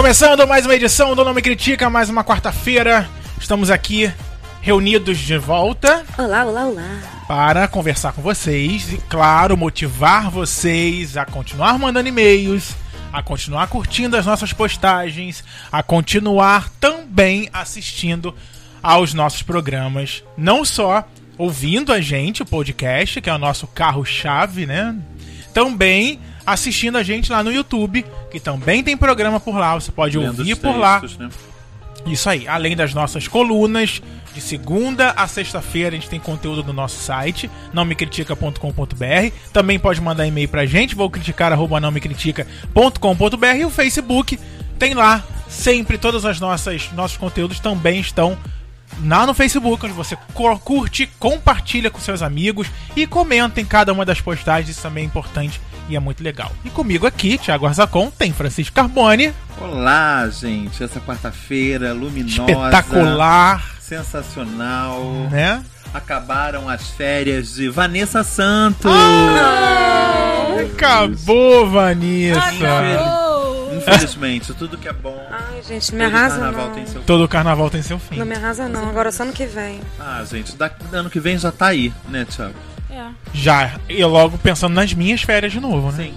Começando mais uma edição do Nome Critica, mais uma quarta-feira. Estamos aqui reunidos de volta Olá, olá, olá. para conversar com vocês e, claro, motivar vocês a continuar mandando e-mails, a continuar curtindo as nossas postagens, a continuar também assistindo aos nossos programas. Não só ouvindo a gente, o podcast, que é o nosso carro-chave, né? Também assistindo a gente lá no YouTube, que também tem programa por lá. Você pode Lendo ouvir por lá. né? Isso aí, além das nossas colunas, de segunda a sexta-feira a gente tem conteúdo no nosso site, nãomecritica.com.br. Também pode mandar e-mail pra gente, vou criticar arroba nãomecritica.com.br e o Facebook tem lá sempre todas as nossas nossos conteúdos também estão lá no Facebook, onde você cur- curte, compartilha com seus amigos e comenta em cada uma das postagens, isso também é importante e é muito legal. E comigo aqui, Thiago Arzacon, tem Francisco Carbone, Olá, gente. Essa quarta-feira luminosa. espetacular, Sensacional. né? Acabaram as férias de Vanessa Santos. Acabou, Vanessa. Infelizmente, tudo que é bom. Ai, gente, me arrasa carnaval não. tem seu Todo carnaval tem seu fim. Não me arrasa não, agora só ano que vem. Ah, gente, da, ano que vem já tá aí, né, Thiago? É. Já, e logo pensando nas minhas férias de novo, né? Sim.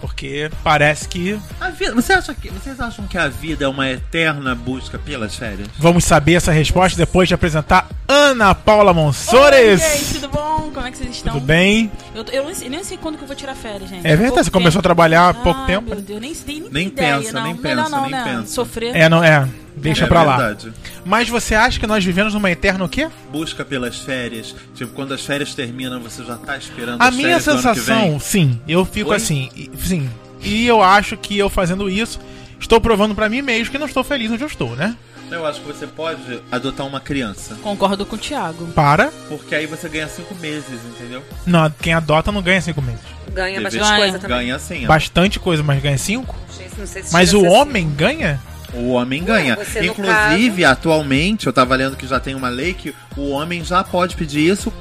Porque parece que A vida, você acha que, vocês acham que a vida é uma eterna busca pelas férias? vamos saber essa resposta depois de apresentar Ana Paula Oi, Monsores. gente, tudo bom? Como é que vocês estão? Tudo bem? Eu, eu nem, sei, nem sei quando que eu vou tirar férias, gente. É verdade, Pouco você começou a tempo. trabalhar há pouco Ai, tempo. Meu Deus, nem, nem, Nem ideia, pensa, não. nem Melhor pensa, não, nem né? pensa. Sofrer. É, não é. Deixa é pra lá. verdade. Mas você acha que nós vivemos numa eterna o quê? Busca pelas férias. Tipo, quando as férias terminam, você já tá esperando A as minha sensação, sim, eu fico Oi? assim, e- sim. E eu acho que eu fazendo isso, estou provando pra mim mesmo que não estou feliz onde eu estou, né? Eu acho que você pode adotar uma criança. Concordo com o Thiago. Para. Porque aí você ganha cinco meses, entendeu? Não, quem adota não ganha cinco meses. Ganha Deve- bastante Ganha. coisa também. Ganha sim. ó. Bastante coisa, mas ganha cinco? Gente, não sei se Mas o homem ganha? O homem ganha. você, Inclusive, atualmente, eu tava lendo que já tem uma lei que o homem já pode pedir isso.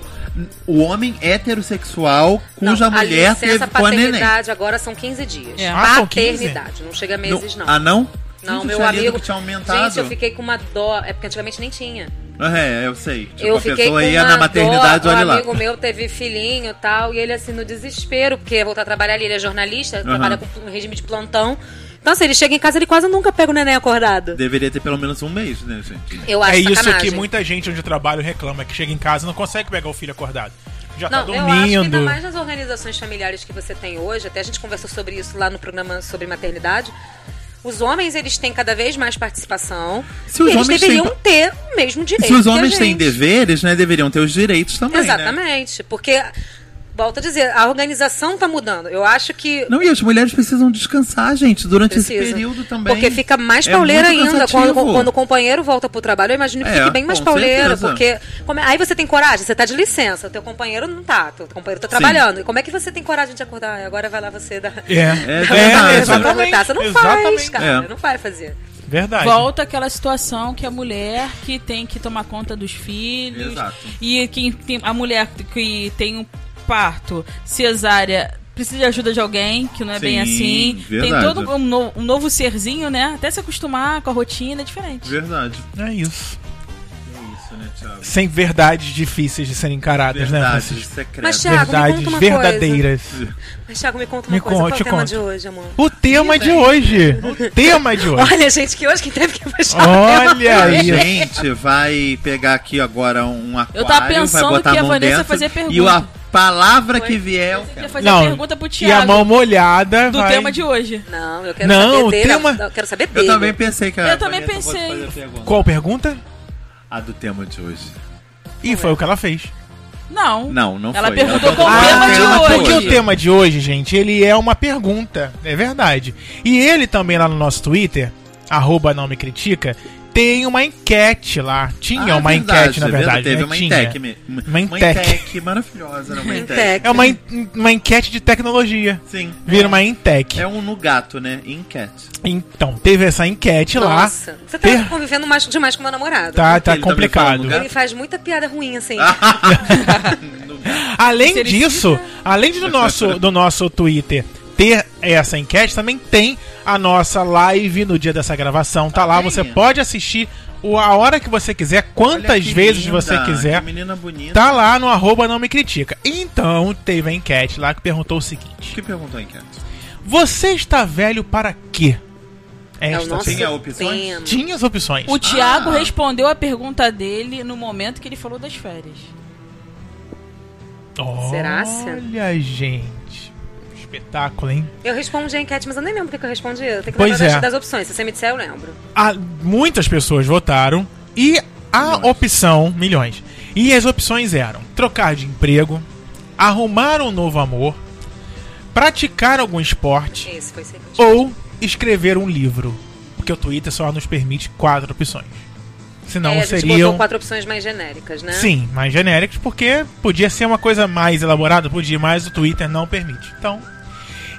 O homem heterossexual Não, cuja a mulher licença teve com a neném. paternidade agora são 15 dias. É. Ah, são 15? Paternidade, não chega a meses não. Ah, não? Não, Gente, eu meu amigo. Que tinha aumentado. Gente, eu fiquei com uma dó. É porque antigamente nem tinha. É, eu sei. Tipo, eu a fiquei pessoa com ia uma na maternidade, dó. olha um lá. amigo meu teve filhinho e tal, e ele assim no desespero, porque ia voltar a trabalhar ali, ele é jornalista, trabalha com um regime de plantão. Então, assim, ele chega em casa, ele quase nunca pega o neném acordado. Deveria ter pelo menos um mês, né, gente? Eu acho é isso sacanagem. que muita gente onde eu trabalho reclama, que chega em casa e não consegue pegar o filho acordado. Já Não, tá eu acho que ainda dormindo. mais nas organizações familiares que você tem hoje, até a gente conversou sobre isso lá no programa sobre maternidade. Os homens, eles têm cada vez mais participação. Se os e eles homens deveriam têm- ter o mesmo direito. Se os que a homens têm deveres, né, deveriam ter os direitos também, né? Exatamente. Porque, volto a dizer, a organização tá mudando. Eu acho que. Não, e as mulheres precisam descansar, gente, durante esse Precisa. período também. Porque fica mais É pauleira ainda. Quando, quando o companheiro volta pro trabalho, eu imagino que É, fique bem mais pauleira. certeza. Porque. como é- aí você tem coragem, você tá de licença, o teu companheiro não tá. Teu companheiro tá trabalhando. E como é que você tem coragem de acordar? "Ah, Agora vai lá você dar. É, É é, verdade. exatamente. Você não exatamente. faz, cara. É. Não vai fazer. Verdade. Volta aquela situação que a mulher que tem que tomar conta dos filhos Exato. e que tem, a mulher que tem um parto cesárea precisa de ajuda de alguém, que não é bem Sim, assim. Tem verdade. todo um, no- um novo serzinho, né? Até se acostumar com a rotina é diferente. Verdade. É isso. É isso, né, Thiago? Sem verdades difíceis de serem encaradas, né, Verdades Francisco? secretas. Mas, Thiago, me Verdades verdadeiras. Mas, Thiago, me conta uma Me coisa. conte, Qual é o tema de hoje, amor? O tema de hoje. O tema de hoje. Olha, gente, que hoje quem teve que puxar Olha o tema A aí. gente vai pegar aqui agora um aquário, Eu tava pensando vai botar que a mão Vanessa dentro, fazia E pergunta. Palavra que vier... eu Eu quero. ia fazer Não, a pergunta pro E a Thiago mão molhada do vai... tema de hoje. Não, eu quero Não, saber dele. tema- Eu quero saber Eu dele. também pensei que Eu também pensei. pergunta. Qual pergunta? A do tema de hoje. E foi o que ela fez. Não. Não, não Ela foi. perguntou Ela qual o perguntou tema de o hoje. Porque o tema de hoje, gente, ele é uma pergunta. É verdade. E ele também lá no nosso Twitter, arroba não me critica, tem uma enquete lá. Tinha Ah, uma verdade, enquete, na verdade. Teve né? uma Tinha. intec. me- Uma Uma intec. maravilhosa, né? Uma intec. É uma, en- uma enquete de tecnologia. Sim. Vira uma Intec. É um no gato, né? Enquete. Então, teve essa enquete lá. Nossa, você tá Per- convivendo mais, demais com meu namorado. Tá, tá Ele também complicado. gato? Ele faz muita piada ruim, assim. Além disso, além de do nosso, do nosso Twitter ter essa enquete, também tem a nossa live no dia dessa gravação. Tá lá, Olha você pode assistir o- a hora que você quiser, quantas vezes linda, você quiser. Que menina bonita. Tá lá no arroba não me critica. Então, teve a enquete lá que perguntou o seguinte: que perguntou a enquete? Você está velho para quê? É Esta nosso Tinha opções? tema. tinha as opções. O Thiago Ah. respondeu a pergunta dele no momento que ele falou das férias. Será? Olha, gente. Espetáculo, hein? Eu respondi a enquete, mas eu nem lembro o que eu respondi. Eu tenho que Pois lembrar das, é. das opções. Se você me disser, eu lembro. Ah, muitas pessoas votaram e a Milhões. opção, milhões. E as opções eram trocar de emprego, arrumar um novo amor, praticar algum esporte ou escrever um livro. Porque o Twitter só nos permite quatro opções. Senão é, seriam. quatro opções mais genéricas, né? Sim, mais genéricos, porque podia ser uma coisa mais elaborada, podia, mas o Twitter não permite. Então.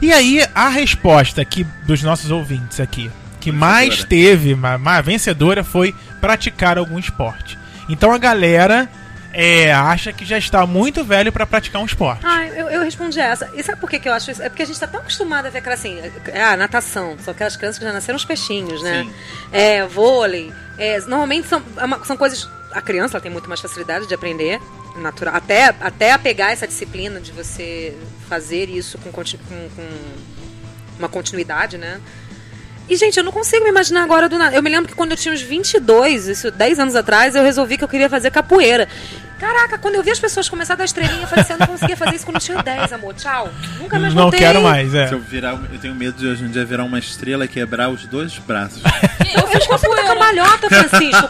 E aí, a resposta aqui dos nossos ouvintes aqui, que mais teve, ma- vencedora, foi praticar algum esporte. Então a galera é, acha que já está muito velho para praticar um esporte. Ah, eu, eu respondi essa. E sabe por que, que eu acho isso? É porque a gente tá tão acostumado a ver aquela assim, é, ah, natação, são aquelas crianças que já nasceram os peixinhos, né? Sim. É, vôlei. é, normalmente são, é são coisas. A criança ela tem muito mais facilidade de aprender. Natural, até, até a pegar essa disciplina de você fazer isso com, com, com uma continuidade, né? E, gente, eu não consigo me imaginar agora do nada. Eu me lembro que quando eu tinha uns 22, isso 10 anos atrás, eu resolvi que eu queria fazer capoeira. Caraca, quando eu vi as pessoas começarem a dar estrelinha, eu falei assim, eu não conseguia fazer isso quando eu tinha 10, amor. Tchau. Nunca mais não voltei. quero mais, é. Se eu virar, eu tenho medo de hoje em dia virar uma estrela e quebrar os dois braços. Eu, consigo dar cambalhota, Francisco.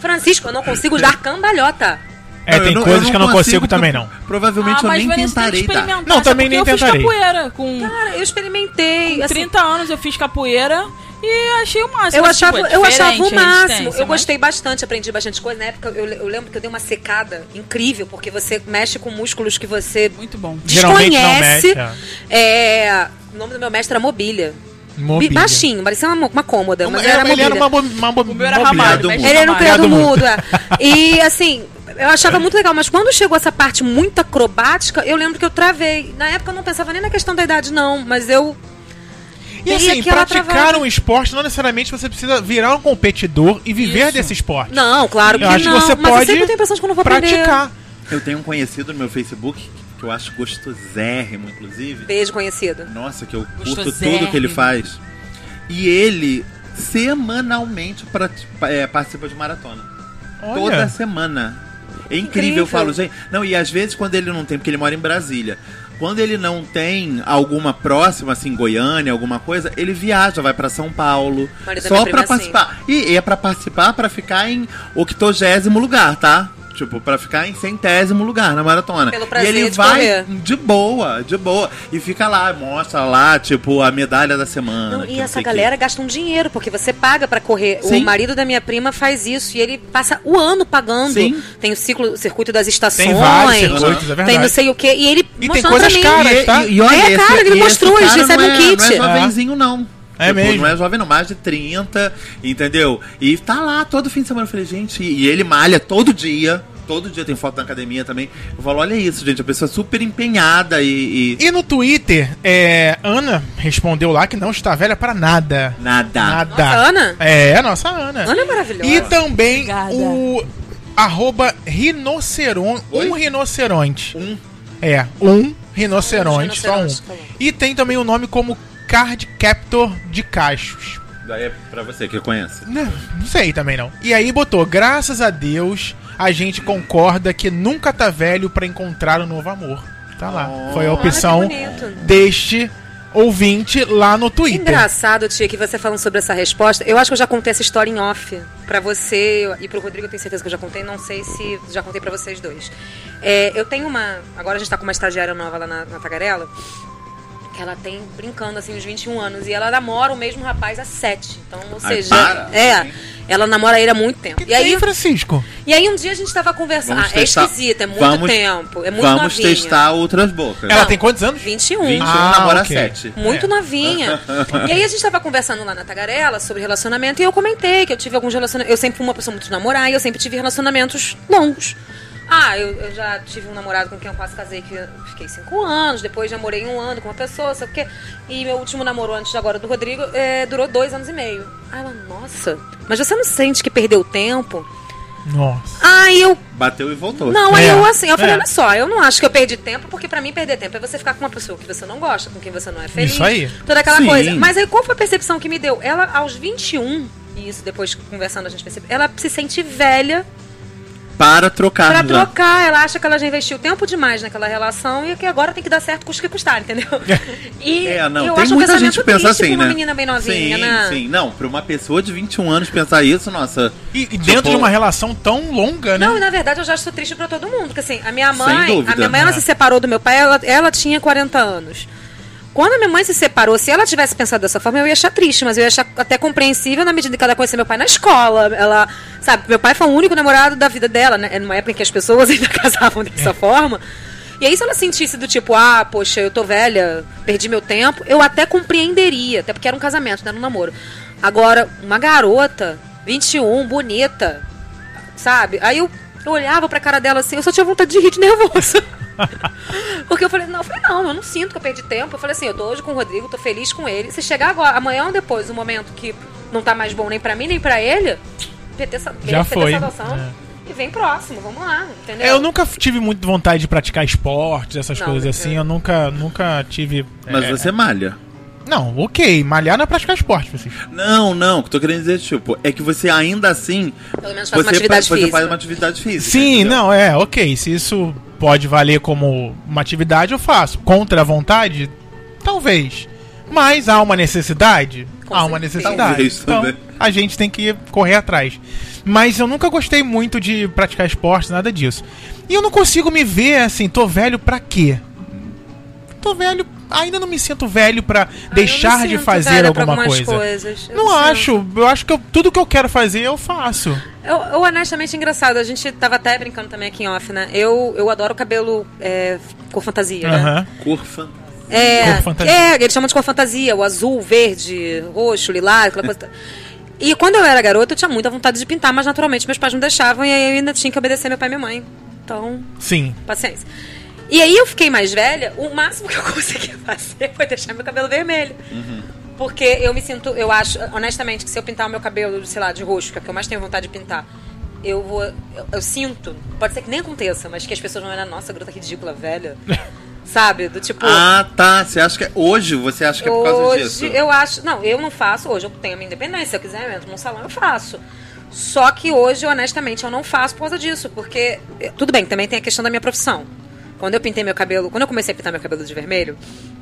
Francisco, eu não consigo dar cambalhota. É, Não, tem eu coisas que eu não consigo porque também, não. Provavelmente eu nem Vanessa, tentarei, experimentar, Não, também nem eu tentarei. fiz capoeira com, Cara, eu experimentei. com assim, 30 anos, eu fiz capoeira e achei o máximo. Eu Mas, achava, tipo, é eu achava o a máximo. resistência, Eu mas- gostei bastante, aprendi bastante coisa. Na época, eu, eu lembro que eu dei uma secada incrível, porque você mexe com músculos que você Muito bom. Geralmente não desconhece. mexe, É, O nome do meu mestre era Mobília. Mobília. Baixinho, parecia uma, uma cômoda, mas Ele era ele era uma, uma, bo- O meu era mobília. ramalho, do mas mundo. Ele era um criado mudo. é. E assim, eu achava muito legal, mas quando chegou essa parte muito acrobática, eu lembro que eu travei. Na época eu não pensava nem na questão da idade, não, mas eu. E assim, praticar travada. um esporte não necessariamente você precisa virar um competidor e viver Isso. desse esporte. Não, claro que eu acho não. que você mas pode eu sempre tenho a impressão de que eu não vou praticar. aprender. Eu tenho um conhecido no meu Facebook que eu acho gostosérrimo, inclusive. Beijo conhecido. Nossa, que eu curto tudo que ele faz. E ele semanalmente prati- é, participa de maratona. Olha. Toda semana. É incrível, Incrível. eu falo, gente. Não, e às vezes quando ele não tem, porque ele mora em Brasília. Quando ele não tem alguma próxima, assim, Goiânia, alguma coisa, ele viaja, vai pra São Paulo. Marido Só pra prima é assim. participar. E, e é pra participar pra ficar em octogésimo lugar, tá? Tipo, pra ficar em centésimo lugar na maratona. Pelo e prazer ele de vai correr. de boa, de boa. E fica lá, mostra lá, tipo, a medalha da semana. Não, que e essa quê. galera gasta um dinheiro, porque você paga pra correr. Sim. O marido da minha prima faz isso e ele passa o ano pagando. Sim. Tem o ciclo, o circuito das estações. Tem vários circuitos, é verdade. Tem não sei o que. E ele E tem coisas caras. E, tá? e, e olha, É, esse, cara, ele e mostrou, eles recebem não um é- kit. Não é jovenzinho, não. É mesmo. Não é jovem, não, mais de 30, entendeu? E tá lá todo fim de semana. Eu falei, gente, e ele malha todo dia. Todo dia tem foto na academia também. Eu falo, olha isso, gente, a pessoa super empenhada e. e E no Twitter, é, Ana respondeu lá que não está velha para nada. nada. Nada. Nossa, Ana? É, a nossa Ana. Ana é maravilhosa. E também Obrigada. o arroba rinoceronte. Oi? Um rinoceronte. Um. É, um rinoceronte, Um só um. rinoceronte, tá. E tem também o nome como Card Captor de Cachos. Daí é pra você que conhece. Não, não sei também não. E aí botou, graças a Deus, a gente concorda que nunca tá velho pra encontrar um novo amor. Tá lá. Foi a opção bonito. deste ouvinte lá no Twitter. Engraçado, tia, que você falando sobre essa resposta. Eu acho que eu já contei essa história em off. Pra você e pro Rodrigo, eu tenho certeza que eu já contei. Não sei se já contei pra vocês dois. É, eu tenho uma. Agora a gente tá com uma estagiária nova lá na, na Tagarela. Que ela tem, brincando, assim, uns 21 anos. E ela namora o mesmo rapaz há 7. Então, ou Ai, seja. para. é. Ela namora ele há muito tempo. Que E aí, tem, Francisco? e aí um dia a gente tava conversando. Vamos Ah, é testar- esquisito, é muito vamos- tempo. É muito Vamos novinha. testar outras bocas. Ela Não. tem quantos anos? 21. 21 Ah, namora ok. 7. Muito É. novinha. e aí a gente tava conversando lá na Tagarela sobre relacionamento e eu comentei que eu tive alguns relacionamentos. Eu sempre fui uma pessoa muito de namorar e eu sempre tive relacionamentos longos. Ah, eu, eu já tive um namorado com quem eu quase casei, que eu fiquei cinco anos, depois já morei um ano com uma pessoa, sabe o quê? E meu último namoro antes de agora do Rodrigo é, durou dois anos e meio. Aí ela, nossa, mas você não sente que perdeu tempo? Nossa. Aí eu Bateu e voltou. Não, aí É, eu assim, eu falei, é. olha só, eu não acho que eu perdi tempo, porque pra mim perder tempo é você ficar com uma pessoa que você não gosta, com quem você não é feliz. Isso aí. Toda aquela Sim. coisa. Mas aí qual foi a percepção que me deu? Ela, aos 21, e isso depois conversando a gente percebe, ela se sente velha Para trocar. pra já. trocar. Ela acha que ela já investiu tempo demais naquela relação e que agora tem que dar certo custo que custar, entendeu? E É, não, eu tem acho um muita gente que pensa triste assim, pra uma né? menina bem novinha, sim, né? sim. Não, pra uma pessoa de 21 anos pensar isso, nossa. E, e dentro Tipo- de uma relação tão longa, né? Não, e na verdade eu já estou triste pra todo mundo. Porque assim, a minha mãe, a minha mãe ela É. se separou do meu pai, ela, ela tinha 40 anos. Quando a minha mãe se separou, se ela tivesse pensado dessa forma, eu ia achar triste, mas eu ia achar até compreensível na medida que ela conhecia meu pai na escola. Ela, sabe, meu pai foi o único namorado da vida dela, né? Numa época em que as pessoas ainda casavam dessa É. forma. E aí, se ela sentisse do tipo, ah, poxa, eu tô velha, perdi meu tempo, eu até compreenderia, até porque era um casamento, não era um namoro. Agora, uma garota, 21, bonita, sabe? Aí eu, eu olhava pra cara dela assim, eu só tinha vontade de rir de nervoso. Porque eu falei, não, eu falei, não, eu não sinto que eu perdi tempo. Eu falei assim, eu tô hoje com o Rodrigo, tô feliz com ele. Se chegar agora, amanhã ou depois, um momento que não tá mais bom nem pra mim, nem pra ele, PT essa, Já PT foi, essa adoção é. e vem próximo, vamos lá, entendeu? É, Eu nunca tive muito vontade de praticar esportes, essas Não, coisas eu- assim. Eu nunca, nunca tive. Mas é, você malha. Não, ok. Malhar não é praticar esporte, Francisco. Não, não, o que eu tô querendo dizer, tipo, é que você ainda assim. Pelo menos faz Você, uma atividade você física. faz uma atividade física. Sim, entendeu? não, é, ok. Se isso pode valer como uma atividade, eu faço. Contra a vontade? Talvez. Mas há uma necessidade? Com há uma necessidade. Talvez então, também. a gente tem que correr atrás. Mas eu nunca gostei muito de praticar esporte, nada disso. E eu não consigo me ver assim, tô velho pra quê? Tô velho, ainda não me sinto velho pra Ah, deixar de fazer alguma coisa. coisas. Eu Não sinto. acho, eu acho que eu- tudo que eu quero fazer eu faço. Eu, eu, honestamente, engraçado. A gente tava até brincando também aqui em off, né? Eu, eu adoro cabelo é, cor fantasia, né? Cor fan- É, Cor fantasia. é, eles chamam de cor fantasia. O azul, verde, roxo, lilás, aquela coisa. E quando eu era garota, eu tinha muita vontade de pintar, mas naturalmente meus pais não deixavam e aí eu ainda tinha que obedecer meu pai e minha mãe. Então, Sim. paciência. E aí eu fiquei mais velha, o máximo que eu consegui fazer foi deixar meu cabelo vermelho. Porque eu me sinto, eu acho, honestamente, que se eu pintar o meu cabelo, sei lá, de roxo, que é o que eu mais tenho vontade de pintar, eu vou. Eu, eu sinto, pode ser que nem aconteça, mas que as pessoas vão olhar, nossa, garota ridícula, velha. Sabe? Do tipo. Ah, tá. Você acha que é. Hoje você acha que é por causa Hoje disso? eu acho. Não, eu não faço. Hoje eu tenho a minha independência. Se eu quiser, eu entro num salão, eu faço. Só que hoje, honestamente, eu não faço por causa disso. Porque. eh, Tudo bem, também tem a questão da minha profissão. Quando eu pintei meu cabelo. Quando eu comecei a pintar meu cabelo de vermelho,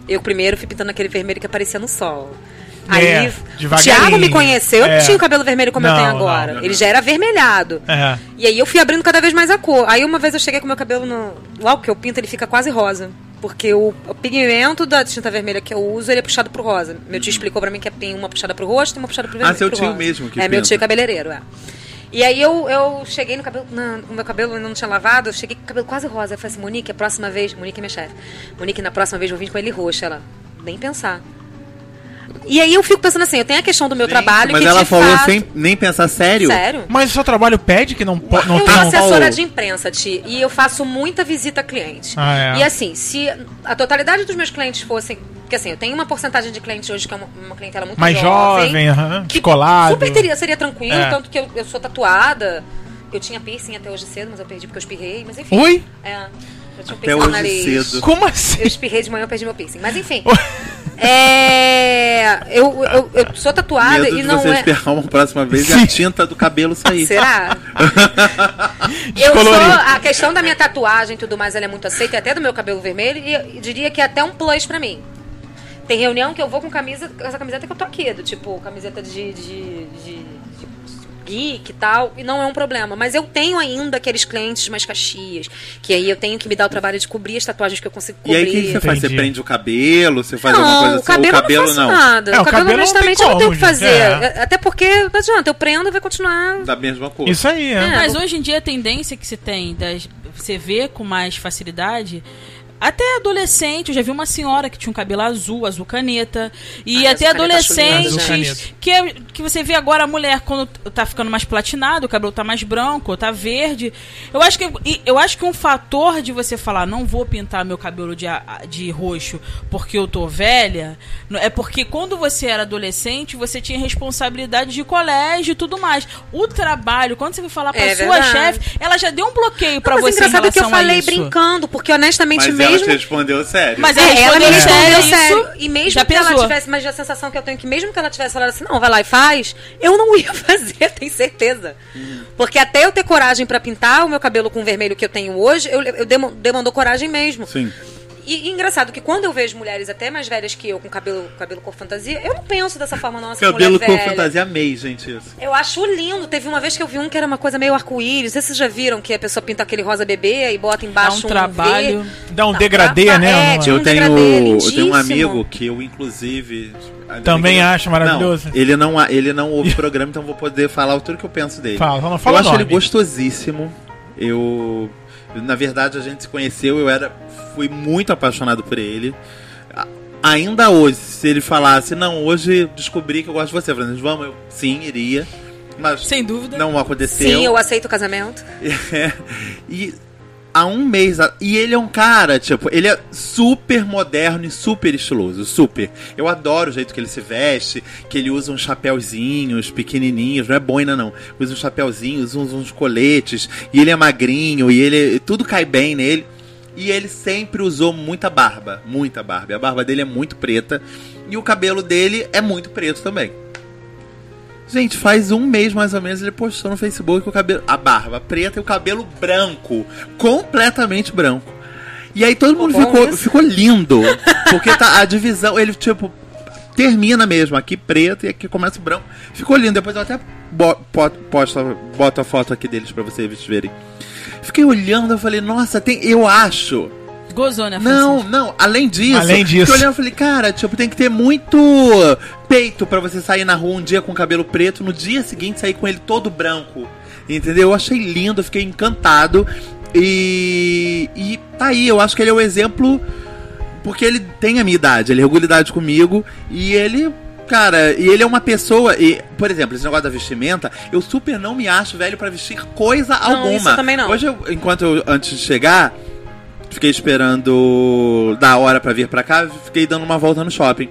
eu primeiro fui pintando aquele vermelho que aparecia no sol. Aí, É, o. Thiago me conheceu, eu É. não tinha o cabelo vermelho como eu Não, tenho não, agora. não. Ele já era avermelhado. É. E aí eu fui abrindo cada vez mais a cor. Aí uma vez eu cheguei com meu cabelo no. Logo que eu pinto, ele fica quase rosa. Porque o, o pigmento da tinta vermelha que eu uso, ele é puxado pro rosa. Meu tio explicou pra mim que tem uma puxada pro rosto e uma puxada pro vermelho. Ah, seu pro tio rosa. mesmo que É, meu pinta. tio cabeleireiro, é. E aí eu, eu cheguei no cabelo, na- meu cabelo ainda não tinha lavado, eu cheguei com o cabelo quase rosa. Eu falei assim, Monique, a próxima vez, Monique é minha chefe. Monique, na próxima vez eu vir com ele roxo. Ela, nem pensar. E aí eu fico pensando assim, eu tenho a questão do meu Gente, trabalho Mas que ela falou fato- sem nem pensar sério? Sério? Mas o seu trabalho pede que não, po- não eu tenha sou um... assessora de imprensa, Ti, e eu faço muita visita a cliente. Ah, é. E assim, se a totalidade dos meus clientes fossem. Porque assim, eu tenho uma porcentagem de clientes hoje que é uma, uma clientela muito Mais jovem, aham, que descolado. Super teria, seria tranquilo, É. tanto que eu, eu sou tatuada. Eu tinha piercing até hoje cedo, mas eu perdi porque eu espirrei. Mas enfim. Oi? É. Eu tinha um Até piercing no hoje nariz. cedo. Como Eu assim? espirrei de manhã, eu perdi meu piercing. Mas enfim. É. Eu, eu, eu sou tatuada Medo e de não você é. esperar uma próxima vez e a tinta do cabelo sair. Será? Eu sou, a questão da minha tatuagem e tudo mais, ela é muito aceita, e até do meu cabelo vermelho, e eu diria que é até um plus pra mim. Tem reunião que eu vou com camisa, com essa camiseta que eu tô aqui, do tipo, camiseta de, de, de geek e tal, e não é um problema. Mas eu tenho ainda aqueles clientes mais caxias, que aí eu tenho que me dar o trabalho de cobrir as tatuagens que eu consigo E cobrir. aí o que, que você faz? Você prende o cabelo? Você faz não, alguma coisa o assim? cabelo, o cabelo não faço não. nada. É, o o cabelo, cabelo não honestamente, tem eu não tenho o que como, fazer. gente, Até porque, não adianta, eu prendo e vai continuar. Da mesma cor. Isso aí, é. É. Mas hoje em dia a tendência que se tem, das, você vê com mais facilidade, até adolescente, eu já vi uma senhora que tinha um cabelo azul, azul caneta. E Ah, até Azul caneta. adolescentes que, é- que você vê agora a mulher quando tá ficando mais platinado, o cabelo tá mais branco, tá verde. Eu acho que, e eu acho que um fator de você falar, não vou pintar meu cabelo de, de roxo porque eu tô velha, é porque quando você era adolescente, você tinha responsabilidade de colégio e tudo mais. O trabalho, quando você foi falar pra É sua verdade. chefe, ela já deu um bloqueio mas você em engraçado é que eu relação falei brincando, porque honestamente ela mesmo. te respondeu sério. Mas É, ela me respondeu respondeu sério, E mesmo já que ela tivesse, mas a sensação que eu tenho é que mesmo que ela tivesse falado assim, não, vai lá e faz, eu não ia fazer, tenho certeza. Porque até eu ter coragem pra pintar o meu cabelo com o vermelho que eu tenho hoje, eu, eu demandou coragem mesmo. Sim. E, e engraçado que quando eu vejo mulheres até mais velhas que eu, com cabelo, cabelo cor fantasia, eu não penso dessa forma, nossa, que Cabelo com velha. fantasia, amei, gente, isso. Eu acho lindo. Teve uma vez que eu vi um que era uma coisa meio arco-íris. Não vocês já viram que a pessoa pinta aquele rosa bebê e bota Dá embaixo um trabalho. verde. Dá um degradê, né? é, um Eu tenho, degradê eu tenho um amigo que eu, inclusive. Também eu- acho maravilhoso. Não, ele não, ele não ouve o programa, então vou poder falar tudo que eu penso dele. Fala, não fala eu acho nome. ele gostosíssimo. Eu. Na verdade, a gente se conheceu, eu era. Fui muito apaixonado por ele. Ainda hoje, se ele falasse, não, hoje descobri que eu gosto de você, Fernandes, vamos, eu sim, iria. Mas Sem dúvida. não aconteceu. Sim, eu aceito o casamento. É. E há um mês. E ele é um cara, tipo, ele é super moderno e super estiloso. Super. Eu adoro o jeito que ele se veste, que ele usa uns chapéuzinhos pequenininhos, não é boina não. Usa uns chapéuzinhos, uns, uns coletes. E ele é magrinho, e ele. Tudo cai bem nele. E ele sempre usou muita barba. Muita barba. E a barba dele é muito preta. E o cabelo dele é muito preto também. Gente, faz um mês mais ou menos ele postou no Facebook o cabelo, a barba preta e o cabelo branco, completamente branco. E aí todo mundo bom ficou, isso. ficou lindo, porque tá a divisão, ele tipo termina mesmo aqui preto e aqui começa o branco. Ficou lindo. Depois eu até bo po- posto, boto a foto aqui deles pra vocês verem. Fiquei olhando, eu falei, nossa, tem, eu acho Gozou, né, não, Francisco? não, além disso. Além disso. fiquei olhando e falei, cara, tipo, tem que ter muito peito pra você sair na rua um dia com o cabelo preto, no dia seguinte sair com ele todo branco. Entendeu? Eu achei lindo, eu fiquei encantado. E. E tá aí, eu acho que ele é o exemplo. Porque ele tem a minha idade, ele regula idade comigo. E ele. Cara, e ele é uma pessoa. E, por exemplo, esse negócio da vestimenta, eu super não me acho velho pra vestir coisa Não, alguma. isso eu também não. Hoje, eu, enquanto eu, antes de chegar, Fiquei esperando da hora pra vir pra cá, fiquei dando uma volta no shopping.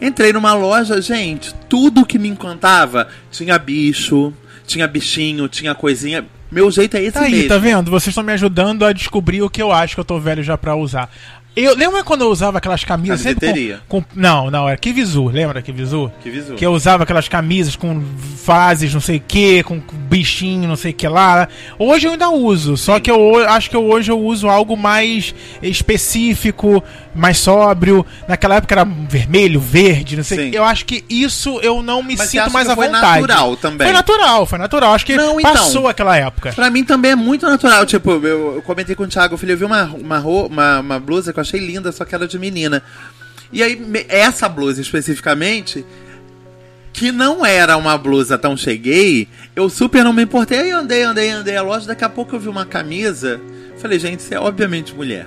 Entrei numa loja, gente, tudo que me encantava tinha bicho, tinha bichinho, tinha coisinha. Meu jeito é esse Tá aí, mesmo. tá vendo? Vocês estão me ajudando a descobrir o que eu acho que eu tô velho já pra usar. Eu, lembra quando eu usava aquelas camisas sempre com, com- Não, não, era Kivizu, lembra da Kivizu? Que eu usava aquelas camisas com fases, não sei o que, com bichinho, não sei o que lá. Hoje eu ainda uso, só que eu ho- acho que eu, hoje eu uso algo mais específico, mais sóbrio. Naquela época era vermelho, verde, não sei o Sim. que. Eu acho que isso eu não me Mas sinto mais à foi vontade. natural também? Foi natural, foi natural. Acho que Não, então. passou aquela época. Pra mim também é muito natural. Tipo, eu, eu comentei com o Thiago, eu falei, eu vi uma, uma, uma, uma blusa que eu achei linda, só que era de menina. E aí, essa blusa especificamente, que não era uma blusa tão cheguei, eu super não me importei. Andei, andei, andei a loja, daqui a pouco eu vi uma camisa. Falei, gente, isso é obviamente mulher.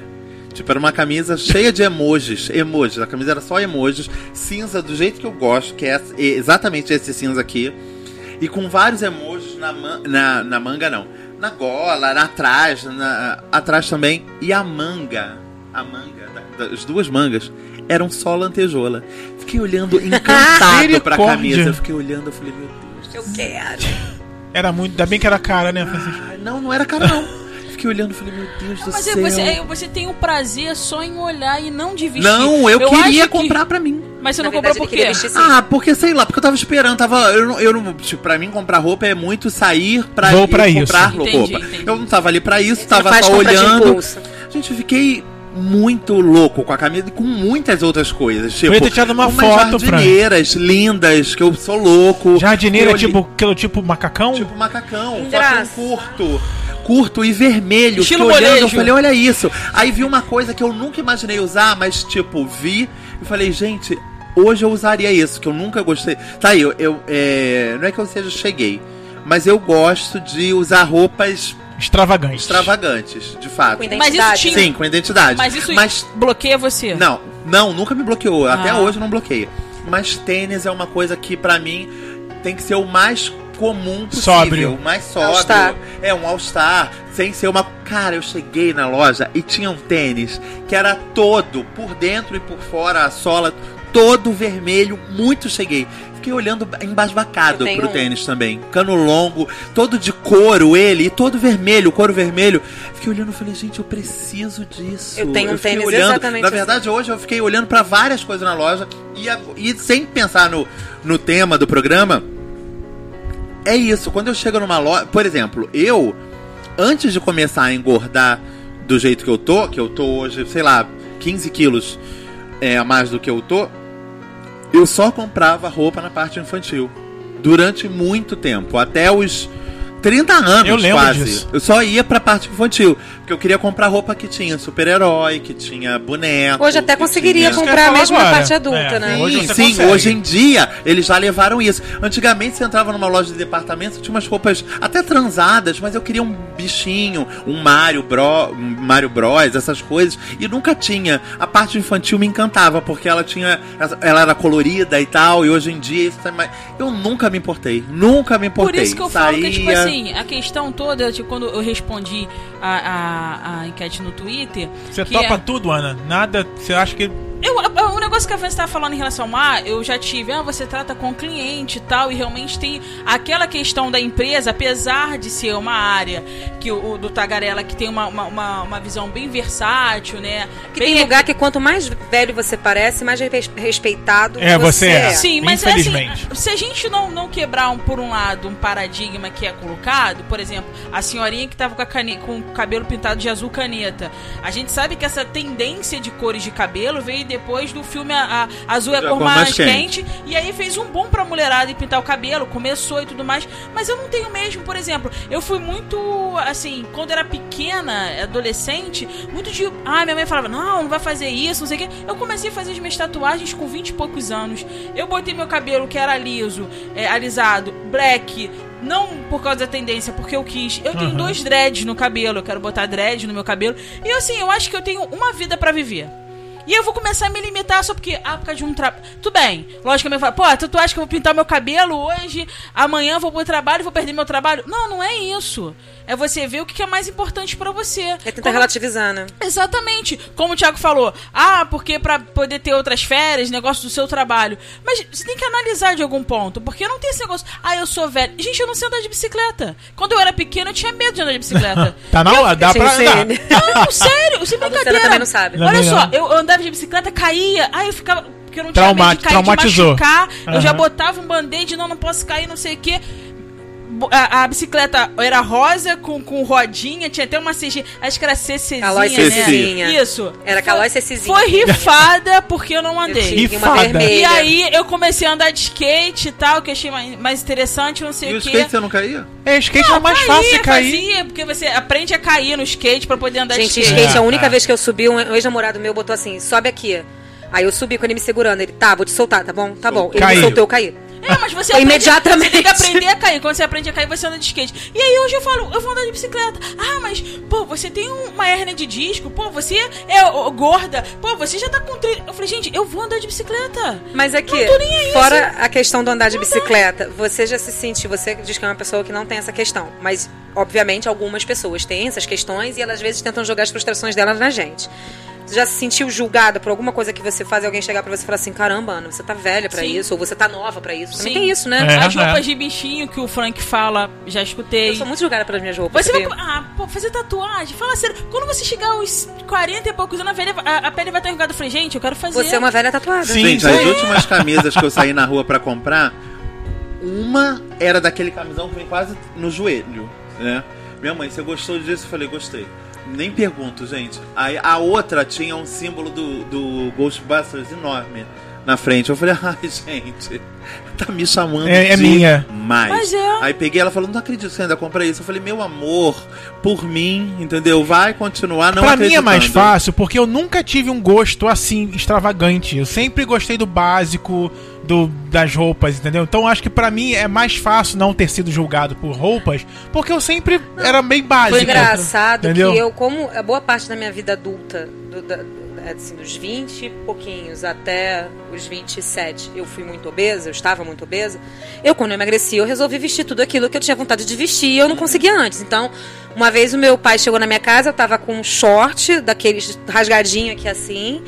Tipo, era uma camisa cheia de emojis. Emojis. A camisa era só emojis. Cinza do jeito que eu gosto, que é é exatamente esse cinza aqui. E com vários emojis na, man- na, na manga, não. Na gola, na atrás, na, atrás também. E a manga, a manga, da- das duas mangas, eram só lantejola. Fiquei olhando encantado pra camisa. Eu fiquei olhando, eu falei, meu Deus. Eu quero. Era muito. Ainda bem que era cara, né, Francisco? Ai, não, não era cara, não. Fiquei olhando, falei, meu Deus do Mas céu. você, é, você tem o prazer só em olhar e não de vestir. Não, eu, queria acho que- comprar pra mim. Mas você Na não comprou verdade, por ele queria quê? vestir. Ah, porque sei lá, porque eu tava esperando, tava. Eu não, eu não. Tipo, pra mim comprar roupa é muito sair pra Vou pra comprar Entendi, roupa. entendi. Eu não tava ali pra isso, Você tava só olhando. Gente, eu fiquei muito louco com a camisa e com muitas outras coisas. Tipo, ia ter tirado uma foto, Fran. jardineiras lindas, que eu sou louco. Jardineira, Eu olhei- tipo, tipo macacão? Tipo macacão, Graça. que um curto. Curto e vermelho. Estilo Fiquei olhando, eu falei, olha isso. Aí vi uma coisa que eu nunca imaginei usar, mas tipo, vi e falei, gente, hoje eu usaria isso, que eu nunca gostei. Tá aí, eu, eu, é, não é que eu seja cheguei, mas eu gosto de usar roupas Extravagante. extravagantes, de fato. Com Mas isso identidade. tinha- Sim, com identidade. Mas isso Mas bloqueia você. Não, não, nunca me bloqueou. Até Ah. hoje não bloqueia. Mas tênis é uma coisa que, pra mim, tem que ser o mais comum possível. Sóbrio. O mais sóbrio. All-Star. É, um All-Star. Sem ser uma. Cara, eu cheguei na loja e tinha um tênis que era todo, por dentro e por fora, a sola, todo vermelho. Muito cheguei. Fiquei olhando embasbacado pro um. tênis também. Cano longo, todo de couro ele, e todo vermelho, couro vermelho. Fiquei olhando e falei, gente, eu preciso disso. Eu tenho um tênis olhando. exatamente Na assim. verdade, hoje eu fiquei olhando pra várias coisas na loja e, e sem pensar no, no tema do programa. É isso, quando eu chego numa loja. Por exemplo, eu, antes de começar a engordar do jeito que eu tô, que eu tô hoje, sei lá, 15 quilos é, a mais do que eu tô, eu só comprava roupa na parte infantil. Durante muito tempo, até os 30 anos Eu lembro quase. disso. Eu só ia pra parte infantil. Porque eu queria comprar roupa que tinha super-herói, que tinha boneco. Hoje até conseguiria tinha- comprar mesmo na agora. parte adulta, É, né? hoje Sim, você sim, consegue. hoje em dia eles já levaram isso. Antigamente você entrava numa loja de departamento, tinha umas roupas até transadas, mas eu queria um bichinho, um Mario, Bro, um Mario Bros, essas coisas, e nunca tinha. A parte infantil me encantava, porque ela tinha. Ela era colorida e tal, e hoje em dia isso é mais. Eu nunca me importei. Nunca me importei. Por isso que eu falo que, tipo Saía- assim, a questão toda, tipo, quando eu respondi a, a, a enquete no Twitter. Você que topa é- tudo, Ana? Nada. Você acha que. Eu, o negócio que a Vanessa estava falando em relação a ah, eu já tive, ah, você trata com o cliente e tal, e realmente tem aquela questão da empresa, apesar de ser uma área que o, o do Tagarela que tem uma, uma, uma, visão bem versátil, né? Que bem tem lugar que quanto mais velho você parece, mais respe- respeitado É, você é. Sim, mas é assim, Infelizmente. se a gente não, não quebrar, um, por um lado, um paradigma que é colocado, por exemplo, a senhorinha que tava com, a cane- com cabelo pintado de azul caneta, a gente sabe que essa tendência de cores de cabelo veio depois do filme a, a- Azul é a cor mais, mais quente. quente. e aí fez um bom pra mulherada e pintar o cabelo, começou e tudo mais, mas eu não tenho mesmo, por exemplo, eu fui muito, assim, quando era pequena, adolescente, muito de, ah, minha mãe falava, não, não vai fazer isso, não sei o quê, eu comecei a fazer as minhas tatuagens com 20 e poucos anos, eu botei meu cabelo que era liso, é, alisado, black, não por causa da tendência, porque eu quis. Eu tenho Uhum. dois dreads no cabelo, eu quero botar dread no meu cabelo. E assim, eu acho que eu tenho uma vida pra viver. E eu vou começar a me limitar só porque, ah, por causa de um trabalho. Tudo bem. Logicamente, fala, pô, tu acha que eu vou pintar meu cabelo hoje, amanhã eu vou pro trabalho e vou perder meu trabalho? Não, não é isso. É você ver o que é mais importante pra você. É tentar Como- relativizar, né? Exatamente. Como o Thiago falou, ah, porque pra poder ter outras férias, negócio do seu trabalho. Mas você tem que analisar de algum ponto, porque não tem esse negócio, ah, eu sou velho. Gente, eu não sei andar de bicicleta. Quando eu era pequena, eu tinha medo de andar de bicicleta. Tá na hora, dá pra ser andar. Não, sério, sem A Luciana brincadeira. também não sabe. Olha só, eu andava de bicicleta, caía, aí eu ficava. Porque eu não tinha Trauma- medo de cair, traumatizou. de machucar. Eu já botava um band-aid, não, não posso cair, não sei o quê. A, a bicicleta era rosa, com, com rodinha, tinha até uma CG, acho que era CCzinha, Calói né? Cecizinha. Isso. Era Calói Cecizinha. Foi rifada porque eu não Eu andei. uma Rifada. vermelha. E aí eu comecei a andar de skate e tal, que eu achei mais, mais interessante, não sei E o o quê. skate você não caía? É, skate Não, é mais caía, fácil de cair. Fazia, porque você aprende a cair no skate pra poder andar Gente, de skate. skate, a É, única é. vez que eu subi, um ex-namorado meu botou assim, sobe aqui. Aí eu subi com ele me segurando. Ele, tá, vou te soltar, tá bom? Tá bom. Ele Caiu. me soltou, eu caí. É, mas você aprende- imediatamente. Você tem que aprender a cair. Quando você aprende a cair, você anda de skate. E aí hoje eu falo, eu vou andar de bicicleta. Ah, mas, pô, você tem um- uma hérnia de disco. Pô, você é ó, gorda. Pô, você já tá com trilho. Eu falei, gente, eu vou andar de bicicleta. Mas nem aí, fora a questão do andar de Não dá. bicicleta, você já se sente, você diz que é uma pessoa que não tem essa questão, mas obviamente algumas pessoas têm essas questões e elas às vezes tentam jogar as frustrações delas na gente. Você já se sentiu julgada por alguma coisa que você faz e alguém chegar pra você e falar assim, caramba, Ana, você tá velha pra Sim. isso, ou você tá nova pra isso. Também Sim. tem isso, né? É. As roupas de bichinho que o Frank fala, já escutei. Eu sou muito julgada pelas minhas roupas. Você vai. sabia? Ah, pô, fazer tatuagem. Fala sério. Quando você chegar aos 40 e poucos anos, a, velha- a, a pele vai estar enrugada. Eu falei, gente, eu quero fazer. Você é uma velha tatuada. Sim. Gente, as últimas camisas que eu saí na rua pra comprar, uma era daquele camisão que vem quase no joelho, né? Minha mãe, você gostou disso? Eu falei, gostei. Nem pergunto, gente. Aí a outra tinha um símbolo do, do Ghostbusters enorme na frente. Eu falei, ai, gente, tá me chamando É- é minha. mais. Mas é. Aí peguei ela falando, não acredito que você ainda compra isso. Eu falei, meu amor, por mim, entendeu? Vai continuar não pra mim é mais fácil porque eu nunca tive um gosto assim extravagante. Eu sempre gostei do básico do, das roupas, entendeu? Então acho que pra mim é mais fácil não ter sido julgado por roupas, porque eu sempre era bem básico. Foi engraçado Entendeu? que eu, como a boa parte da minha vida adulta, do- da- assim, dos 20 e pouquinhos até os 27, eu fui muito obesa, eu estava muito obesa. Eu, quando eu emagreci, eu resolvi vestir tudo aquilo que eu tinha vontade de vestir e eu não conseguia antes. Então, uma vez o meu pai chegou na minha casa, eu tava com um short, daqueles rasgadinho aqui assim,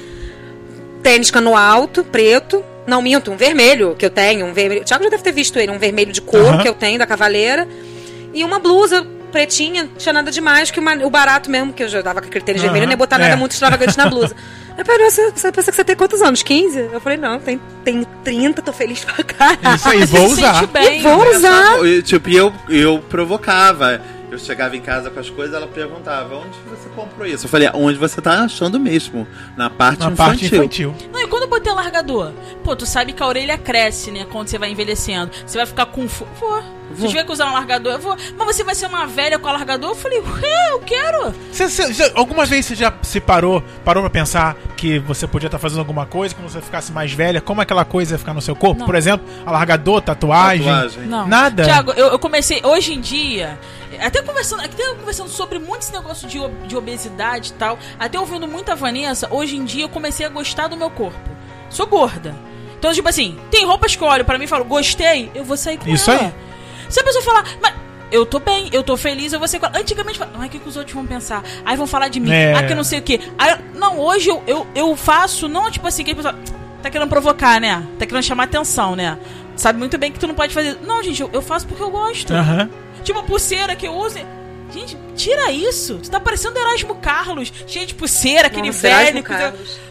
tênis cano alto, preto. Não minto, um vermelho que eu tenho, um vermelho. O Thiago já deve ter visto ele, um vermelho de couro Aham. que eu tenho da cavaleira. E uma blusa pretinha, não tinha nada demais, que o, barato mesmo, que eu já dava com aquele tênis Aham, vermelho, não ia botar é. nada muito extravagante na blusa. Aí parou, você, você pensa que você tem quantos anos? 15? Eu falei, não, tem, tem 30, tô feliz pra caralho. Isso aí, vou usar. bem. E vou usar. Tipo, e eu, eu provocava. Eu chegava em casa com as coisas, ela perguntava, onde você comprou isso? Eu falei, onde você tá achando mesmo? Na parte Na infantil. parte infantil. Não, e quando eu botei o largador? Pô, tu sabe que a orelha cresce, né? Quando você vai envelhecendo. Você vai ficar com. Vou. Se Vou. tiver que usar um largador, eu vou. Mas você vai ser uma velha com alargador? Eu falei, ué, eu quero. Você, você- você- alguma vez você já se parou, parou pra pensar que você podia estar fazendo alguma coisa quando você ficasse mais velha? Como aquela coisa ia ficar no seu corpo? Não. Por exemplo, alargador, tatuagem. Tatuagem. Não. Nada? Tiago, eu, eu comecei, hoje em dia, até conversando, até conversando sobre muito esse negócio de, de obesidade e tal, até ouvindo muito a Vanessa, hoje em dia eu comecei a gostar do meu corpo. Sou gorda. Então, tipo assim, tem roupas que eu olho pra mim e falo, gostei, eu vou sair com Isso ela. aí. Se a pessoa falar, mas eu tô bem, eu tô feliz, eu vou ela. Antigamente, ai, o que, que os outros vão pensar? Aí vão falar de mim, É. ah, que não sei o quê. Aí, não, hoje eu, eu, eu faço, não tipo assim, que a pessoa tá querendo provocar, né? Tá querendo chamar atenção, né? Sabe muito bem que tu não pode fazer. Não, gente, eu, eu faço porque eu gosto. Tipo, a pulseira que eu uso. Gente, tira isso. Tu tá parecendo Erasmo Carlos, cheio de pulseira, aquele Nossa, velho.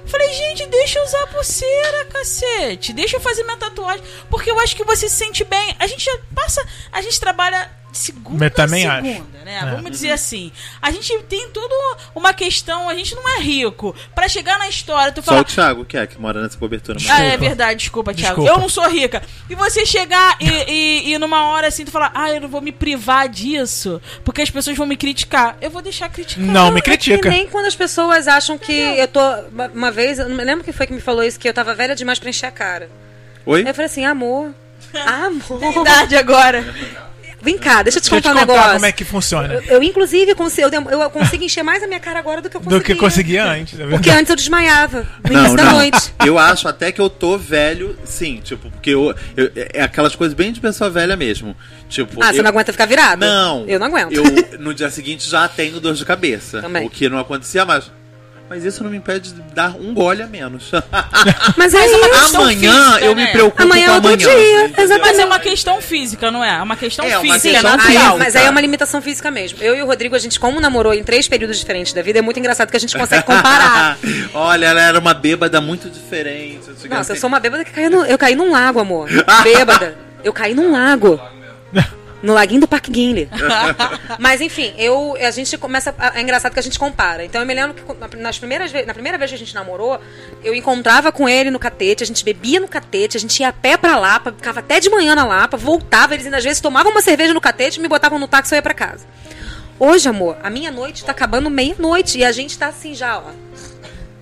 Falei, gente, deixa eu usar a pulseira, cacete. Deixa eu fazer minha tatuagem. Porque eu acho que você se sente bem. A gente já passa. A gente trabalha segunda Eu também a acho. segunda, né? É. Vamos dizer assim. A gente tem toda uma questão. A gente não é rico. Pra chegar na história, tu Só fala. o Thiago que é, que mora nessa cobertura. Ah, é verdade, desculpa, Thiago. Desculpa. Eu não sou rica. E você chegar e, e, e numa hora assim, tu falar, ah, eu não vou me privar disso, porque as pessoas vão me criticar. Eu vou deixar criticar. Não, me É que critica. nem quando as pessoas acham que eu tô. Uma, vez, eu não me lembro quem foi que me falou isso, que eu tava velha demais pra encher a cara. Oi? Aí eu falei assim, amor. Amor. Idade agora. Vem cá, deixa eu te Deixa eu te contar um contar negócio. como é que funciona. Eu, eu, inclusive, consigo, eu, consigo encher mais a minha cara agora do que eu conseguia. Do que conseguia antes. é Porque antes eu desmaiava no Não, início da não. noite. Eu acho até que eu tô velho, sim, tipo, porque eu, eu- é aquelas coisas bem de pessoa velha mesmo. Tipo, Ah, você não aguenta ficar virado? Não. Eu não aguento. Eu, no dia seguinte, já tenho dor de cabeça. Também. O que não acontecia mais. Mas isso não me impede de dar um gole a menos. Mas é uma isso. amanhã física, eu né? me preocupo Amanhã com é outro amanhã. dia, entendeu? exatamente. Mas é uma questão física, não é? É uma questão É uma física, questão natural. física. mas aí é uma limitação física mesmo. Eu e o Rodrigo, a gente, como namorou em três períodos diferentes da vida, é muito engraçado que a gente consegue comparar. Olha, ela era uma bêbada muito diferente. Nossa, eu sou uma bêbada que caiu no, eu caí num lago, amor. Bêbada. Eu caí num lago. No laguinho do Parque Guinle. Mas enfim, eu, a gente começa. É engraçado que a gente compara. Então eu me lembro que na- nas primeiras na primeira vez que a gente namorou, eu encontrava com ele no catete, a gente bebia no catete, a gente ia a pé pra Lapa, ficava até de manhã na Lapa, voltava, eles ainda às vezes tomavam uma cerveja no catete, me botavam no táxi e eu ia pra casa. Hoje, amor, a minha noite tá acabando meia-noite e a gente tá assim já, ó.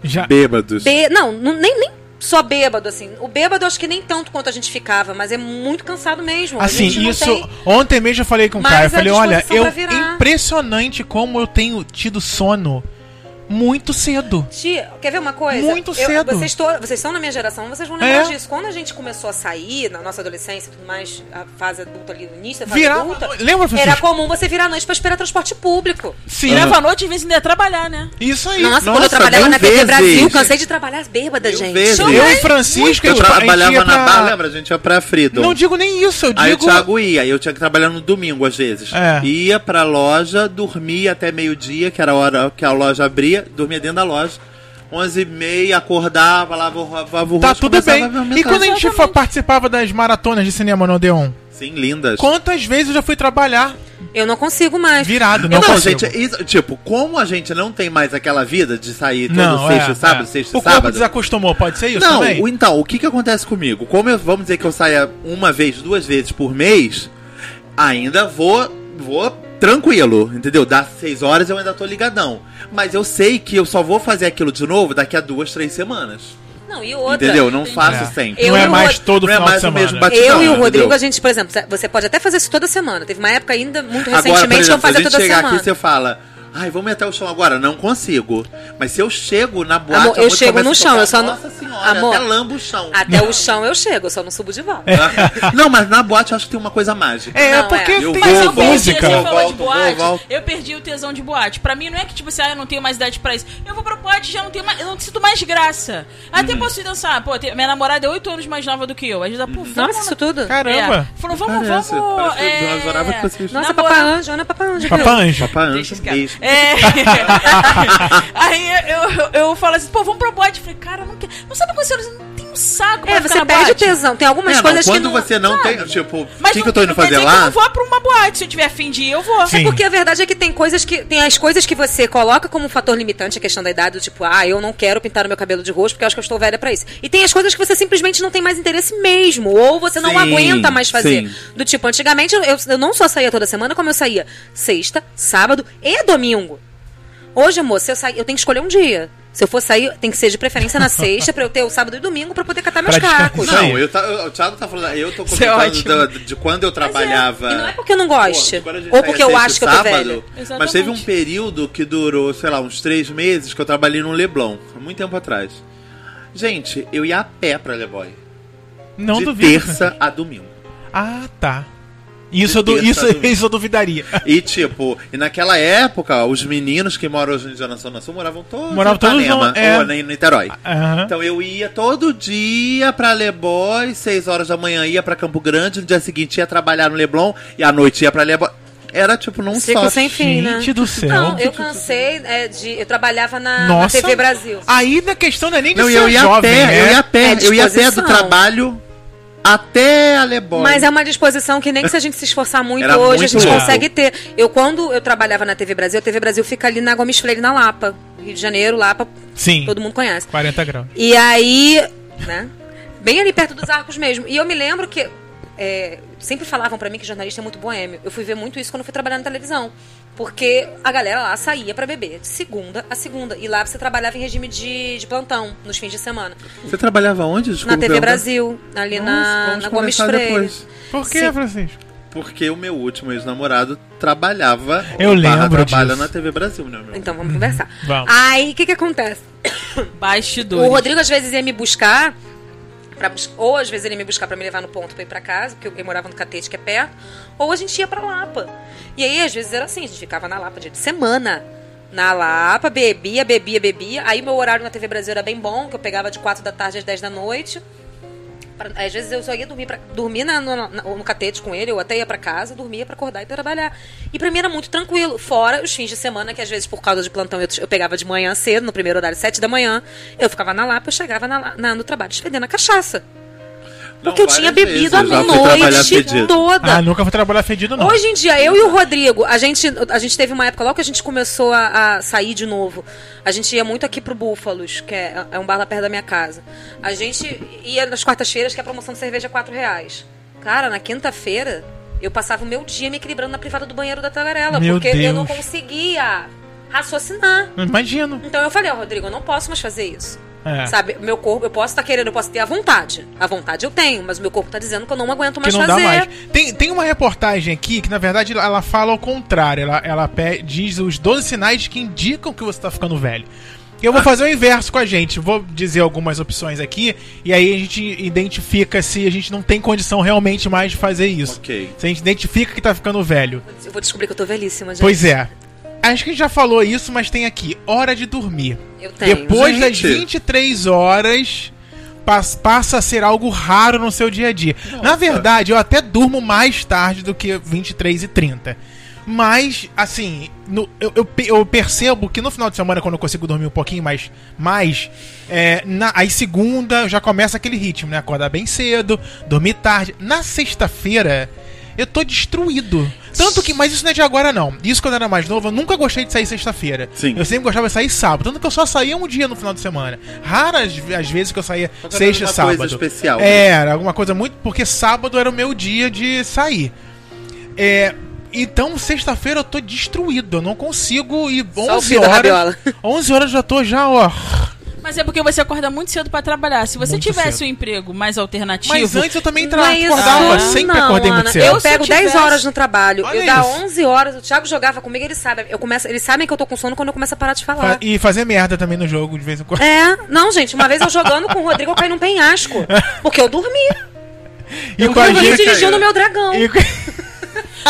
Já, Bêbados. Bê- Não, não- nem, nem só bêbado, assim. O bêbado acho que nem tanto quanto a gente ficava, mas é muito cansado mesmo. Assim, isso. tem- Ontem mesmo eu falei com o Caio. Eu falei, olha, eu. Impressionante como eu tenho tido sono muito cedo. Tia, quer ver uma coisa? Muito Eu- cedo. vocês, to- vocês são na minha geração, vocês vão lembrar É. disso. Quando a gente começou a sair, na nossa adolescência e tudo mais, a fase adulta ali, no início da fase Virava. adulta, Lembra, Francisco? era comum você virar à noite pra esperar transporte público. Sim. Virava a noite e vez ainda ia trabalhar, né? Isso aí. Nossa, quando eu Nossa, trabalhava na TV vezes. Brasil, cansei de trabalhar bêbada, Mil gente. vezes. Eu e Francisco, a Eu a trabalhava na pra... barra, lembra? A gente ia pra Freedom. Não digo nem isso, eu digo. Aí o Thiago ia, eu tinha que trabalhar no domingo às vezes. É. Ia pra loja, dormia até meio-dia, que era a hora que a loja abria, dormia dentro da loja. 11 e meia, acordava, lavava, lavava o Tá rosto, tudo bem. E quando a gente fa- participava das maratonas de cinema no Odeon? Sim, lindas. Quantas vezes eu já fui trabalhar Eu não consigo mais. Virado, não, Não, consigo. gente, isso- tipo, como a gente não tem mais aquela vida de sair todo Não, sexta, é, sábado, é. sexta, O corpo sábado. desacostumou, pode ser isso Não, também? o- então, o que que acontece comigo? Como eu, vamos dizer que eu saia uma vez, duas vezes por mês, ainda vou, vou tranquilo, entendeu? Das seis horas eu ainda tô ligadão. Mas eu sei que eu só vou fazer aquilo de novo daqui a duas, três semanas. Não, e outra. entendeu? Não faço É. sempre. Eu não é mais todo Não é final de mais o semana. mesmo batidão. Eu e o entendeu? Rodrigo, a gente, por exemplo, você pode até fazer isso toda semana. Teve uma época ainda, muito Agora, recentemente, que eu exemplo, se a fazia gente toda chegar semana. aqui e você fala, ai, vamos ir até o chão agora. Não consigo. Mas se eu chego na boate, Amor, eu chego no chão, tocar, eu só não- Nossa senhora, Amor, até lambo o chão. Até o chão eu chego, eu só não subo de volta. não, mas na boate eu acho que tem uma coisa mágica. É, Não, porque é. Eu tem vou, essa eu vou, perdi, música. você vou, falou de volto, vou, boate, volto. eu perdi o tesão de boate. Pra mim não é que tipo assim, ah, eu não tenho mais idade pra isso. Eu vou pra boate já não tenho mais, eu não sinto mais graça. Até Uhum. posso ir dançar. Pô, tem- minha namorada é 8 anos mais nova do que eu. A gente dá, pô, vamos. Nossa, isso tudo. Caramba! É. Falou, vamos, Parece, vamos. parece é... eu Nossa, namorar- Papai Anjo, Ana Papai Anjo. Papai Anjo. Papai Anjo, Deixa. É. Aí eu, eu, eu falo assim, pô, vamos pra boate. Eu falei, cara, não quero. Não sabe quando você um saco pra É, você perde o boate? tesão. Tem algumas É, não, coisas que quando não... você não sabe? tem, tipo, o Mas que, não, que eu tô indo não fazer que eu lá? não vou pra uma boate. Se eu tiver fim de ir, eu vou. Sim. Porque a verdade é que tem coisas que. Tem as coisas que você coloca como um fator limitante, a questão da idade, do tipo, ah, eu não quero pintar o meu cabelo de roxo porque eu acho que eu estou velha pra isso. E tem as coisas que você simplesmente não tem mais interesse mesmo. Ou você não Sim, aguenta mais fazer. sim. Do tipo, antigamente eu, eu- eu não só saía toda semana, como eu saía sexta, sábado e domingo. Hoje, amor, se eu sair, eu tenho que escolher um dia. Se eu for sair, tem que ser de preferência na sexta, pra eu ter o sábado e domingo pra poder catar meus cacos. Não, eu tá, eu- o Thiago tá falando, eu tô é comentando ótimo. da- de, quando eu trabalhava. E não é porque eu não. Pô, gente ou porque eu acho que eu tô sábado, velha. Mas teve um período que durou, sei lá, uns três meses que eu trabalhei no Leblon, há muito tempo atrás. Gente, eu ia a pé pra Leboy. Não de duvido. terça a domingo. Ah, tá. Isso, eu, isso, isso eu duvidaria. E tipo, e naquela época, os meninos que moram hoje em dia na Zona Sul moravam todos Moravam em todos Ipanema, no- é. ou em Niterói. Aham. Então eu ia todo dia pra Leboy, 6 horas da manhã ia pra Campo Grande, no dia seguinte ia trabalhar no Leblon e à noite ia pra Leboy. Era tipo num Ciclo só. sem fim, né? Gente do céu. Não, eu cansei é, de. Eu trabalhava na, na. TV Brasil. Aí na questão não é nem de Não, ser eu ia jovem, pé, né? eu ia a pé, É eu ia a pé do trabalho até a Leboy. Mas é uma disposição que nem que se a gente se esforçar muito Era hoje, muito a gente louco. consegue ter. Eu, quando eu trabalhava na TV Brasil, a TV Brasil fica ali na Gomes Freire, na Lapa. Rio de Janeiro, Lapa, Sim. todo mundo conhece. 40 graus. E aí, né? Bem ali perto dos arcos mesmo. E eu me lembro que é, sempre falavam pra mim que jornalista é muito boêmio. Eu fui ver muito isso quando eu fui trabalhar na televisão. Porque a galera lá saía pra beber de segunda a segunda. E lá você trabalhava em regime de, de plantão, nos fins de semana. Você trabalhava onde? Desculpa, na TV. Brasil, ali Nossa, na, na Gomes Freire. depois. Por que, Sim. Francisco? Porque o meu último ex-namorado trabalhava. Eu lembro trabalha disso. na TV Brasil, né, meu? Então vamos conversar. Vamos. Aí o que, que acontece? Bastidores. O Rodrigo às vezes ia me buscar, pra ou às vezes ele me buscar pra me levar no ponto pra ir pra casa, porque eu, morava no Catete, que é perto, ou a gente ia pra Lapa. E aí às vezes era assim, a gente ficava na Lapa dia de semana. Na Lapa, bebia, bebia, bebia. Aí meu horário na TV Brasil era bem bom, que eu pegava de 4 da tarde às 10 da noite. Pra- às vezes eu só ia dormir, pra, dormir na- no, no catete com ele, ou até ia pra casa, dormia pra acordar e pra trabalhar. E pra mim era muito tranquilo. Fora os fins de semana, que às vezes por causa de plantão eu, eu pegava de manhã cedo, no primeiro horário, 7 da manhã. Eu ficava na Lapa, eu chegava na, na- no trabalho fedendo a cachaça. Não, Porque eu tinha bebido vezes a fui noite toda. Ah, nunca vou trabalhar fedido, não. Hoje em dia, eu e o Rodrigo, a gente, a gente teve uma época, logo que a gente começou a, a sair de novo, a gente ia muito aqui pro Búfalos, que é, é um bar lá perto da minha casa. A gente ia nas quartas-feiras, que é a promoção de cerveja é 4 reais. Cara, na quinta-feira, eu passava o meu dia me equilibrando na privada do banheiro da tagarela, Meu porque eu não Deus. conseguia raciocinar. Não Imagino. Então eu falei, ó, Rodrigo, eu não posso mais fazer isso. É. Sabe, meu corpo, eu posso estar querendo, eu posso ter a vontade. A vontade eu tenho, mas o meu corpo tá dizendo que eu não aguento Que mais não fazer. dá mais. Tem, tem uma reportagem aqui que, na verdade, ela fala ao contrário. Ela, ela diz os 12 sinais que indicam que você tá ficando velho. Eu vou fazer o inverso com a gente. Vou dizer algumas opções aqui. E aí a gente identifica se a gente não tem condição realmente mais de fazer isso. Ok. Se a gente identifica que tá ficando velho. Eu vou descobrir que eu tô velhíssima, gente. Pois é. Acho que a gente já falou isso, mas tem aqui. Hora de dormir. Eu tenho. Depois das Gente. 23 horas, pas- passa a ser algo raro no seu dia a dia. Na verdade, eu até durmo mais tarde do que 23 e 30. Mas, assim, no- eu, eu eu percebo que no final de semana, quando eu consigo dormir um pouquinho mais, mais é, na, aí segunda já começa aquele ritmo, né? Acordar bem cedo, dormir tarde. Na sexta-feira, eu tô destruído. Tanto que, mas isso não é de agora não. Isso quando eu era mais novo, eu nunca gostei de sair sexta-feira. Sim. Eu sempre gostava de sair sábado. Tanto que eu só saía um dia no final de semana. Raras as vezes que eu saía sexta e alguma coisa sábado. especial, É, né? era alguma coisa muito. Porque sábado era o meu dia de sair. É. Então, sexta-feira eu tô destruído. Eu não consigo ir Só o 11 fio da horas. rabiola. 11 horas eu já tô já, ó. Mas é porque você acorda muito cedo pra trabalhar. Se você Muito tivesse cedo. um emprego mais alternativo. Mas antes eu também tra- é acordava. sempre não, acordei muito Ana. cedo. Eu pego eu 10 tivesse- horas no trabalho. Olha eu dá isso. 11 horas. O Thiago jogava comigo, ele sabe. Eu começo, eles sabem que eu tô com sono quando eu começo a parar de Fa- falar. E fazer merda também no jogo de vez em quando. É, não, gente, uma vez eu jogando com o Rodrigo, eu caí num penhasco. Porque eu dormi. E eu com a gente. dirigindo o meu dragão. e-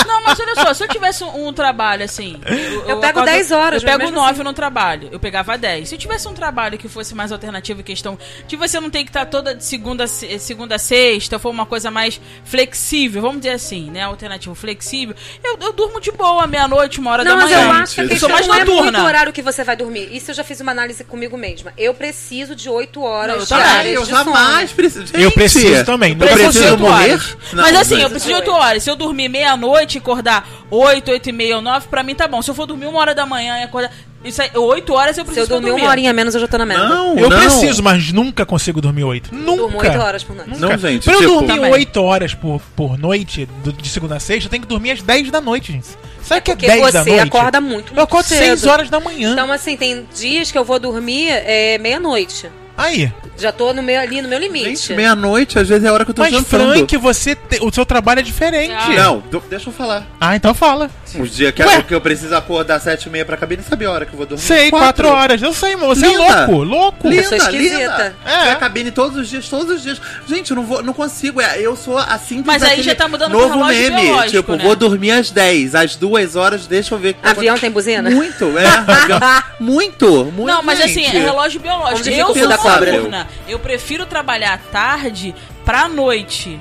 Não, mas olha só, se eu tivesse um, um trabalho assim. Eu pego 10 horas, Eu mas pego mesmo 9 assim. no trabalho. Eu pegava 10. Se eu tivesse um trabalho que fosse mais alternativo em questão de você não ter que estar toda de segunda, a se- segunda a sexta, for uma coisa mais flexível, vamos dizer assim, né? Alternativo flexível, eu, eu durmo de boa, meia-noite, uma hora Não, da mas manhã. eu acho que a Eu questão sou mais não é muito noturna. o horário que você vai dormir. Isso eu já fiz uma análise comigo mesma. Eu preciso de 8 Não, eu horas também. diárias eu jamais preciso. Eu preciso também. Eu Não Preciso preciso de oito morrer? horas. Não, Mas assim, eu mas- preciso de 8 horas. Se eu dormir meia-noite e acordar 8, 8 e meia ou 9, pra mim tá bom. Se eu for dormir uma hora da manhã e acordar. Isso aí, 8 horas eu Se eu preciso dormir dormir. uma horinha menos, eu já tô na merda. Não, Eu não. preciso, mas nunca consigo dormir oito. Nunca. Durmo 8 horas por noite. Nunca. Não, gente, Pra eu tipo- dormir Também. 8 horas por, por noite, do- de segunda a sexta, eu tenho que dormir às 10 da noite, gente. Sabe o que é Porque 10 da você noite? acorda muito, Eu muito acordo cedo. 6 horas da manhã. Então, assim, tem dias que eu vou dormir é, meia-noite. Aí. Já tô no meu, ali no meu limite. Gente, meia-noite, às vezes é a hora que eu tô Mas, jantando. Frank, você te- o seu trabalho é diferente. Ah. Não, do- deixa eu falar. Ah, então fala. Os dias que, que eu preciso acordar às sete e meia pra cabine, sabe a hora que eu vou dormir? Sei, 4 horas. Eu sei, mas você é Linda. louco, louco. Eu sou Linda, esquisita. linda. É. À cabine todos os dias, todos os dias. Gente, eu não, vou, não consigo. é, Eu sou assim Mas aí já tá mudando Novo relógio meme. tipo, né? vou dormir às 10. Às duas horas, deixa eu ver. Avião tem buzina? Muito, é. avião. muito, muito. Não, mas assim, gente. é relógio biológico. Onde Eu sou da cobra? Eu prefiro trabalhar tarde pra noite.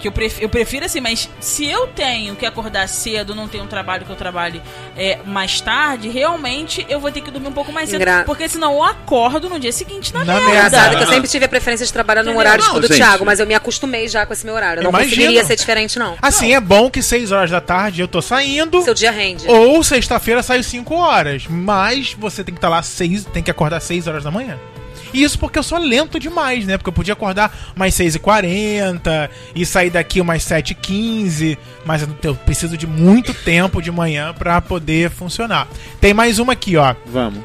Que eu prefiro, eu prefiro assim, mas se eu tenho que acordar cedo, não tenho um trabalho que eu trabalhe é, mais tarde, realmente eu vou ter que dormir um pouco mais cedo. Engra- Porque senão eu acordo no dia seguinte na, Na merda. Engraçado que eu Não. sempre tive a preferência de trabalhar num horário Não, tipo do gente. Thiago, mas eu me acostumei já com esse meu horário. Eu não Imagino. conseguiria ser diferente, não. Assim, é bom que 6 horas da tarde eu tô saindo. Seu dia rende. Ou sexta-feira saio 5 horas. Mas você tem que estar lá 6, tem que acordar 6 horas da manhã. E isso porque eu sou lento demais, né? Porque eu podia acordar umas 6h40 e sair daqui umas 7h15. Mas eu- eu preciso de muito tempo de manhã pra poder funcionar. Tem mais uma aqui, ó. Vamos.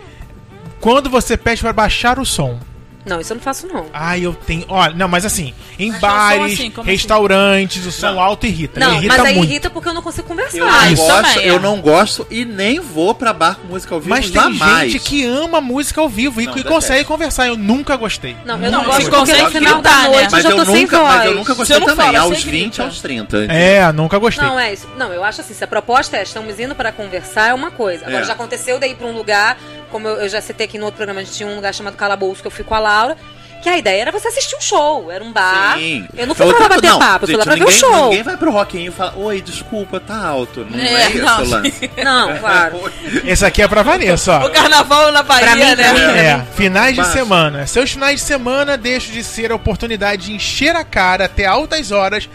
Quando você pede pra baixar o som. Não, isso eu não faço, não. Ah, eu tenho. Olha, não, mas assim, em som bares, assim, como restaurantes, o som Não. alto irrita. Não, irrita mas aí muito. irrita porque eu não consigo conversar. Eu, não isso gosto, é. eu não gosto e nem vou pra bar com música ao vivo Mas tem jamais. gente que ama música ao vivo e Não, que detesto. consegue conversar. Eu nunca gostei. Não, eu Não, não, gosto porque consegue no final da né? noite Mas eu já eu, tô sem nunca, voz. mas eu nunca gostei também, falo, aos você 20, grita. aos 30. É, nunca gostei. Não, é isso. Não, eu acho assim, se a proposta é estamos indo para conversar, é uma coisa. Agora, É. já aconteceu daí pra um lugar, como eu, já citei aqui no outro programa, a gente tinha um lugar chamado Calabouço, que eu fui com a Laura, que a ideia era você assistir um show. Era um bar. Sim. Eu não fui pra bater não, papo, eu fui lá gente, pra ver o ninguém- show. Ninguém vai pro Rock in Rio e fala, oi, desculpa, tá alto. Não é, É, esse não. o lance. Não, claro. Esse aqui é pra Vanessa, ó. O carnaval na Bahia, Pra mim, né? mim, É, finais de semana. Seus finais de semana deixam de ser a oportunidade de encher a cara até altas horas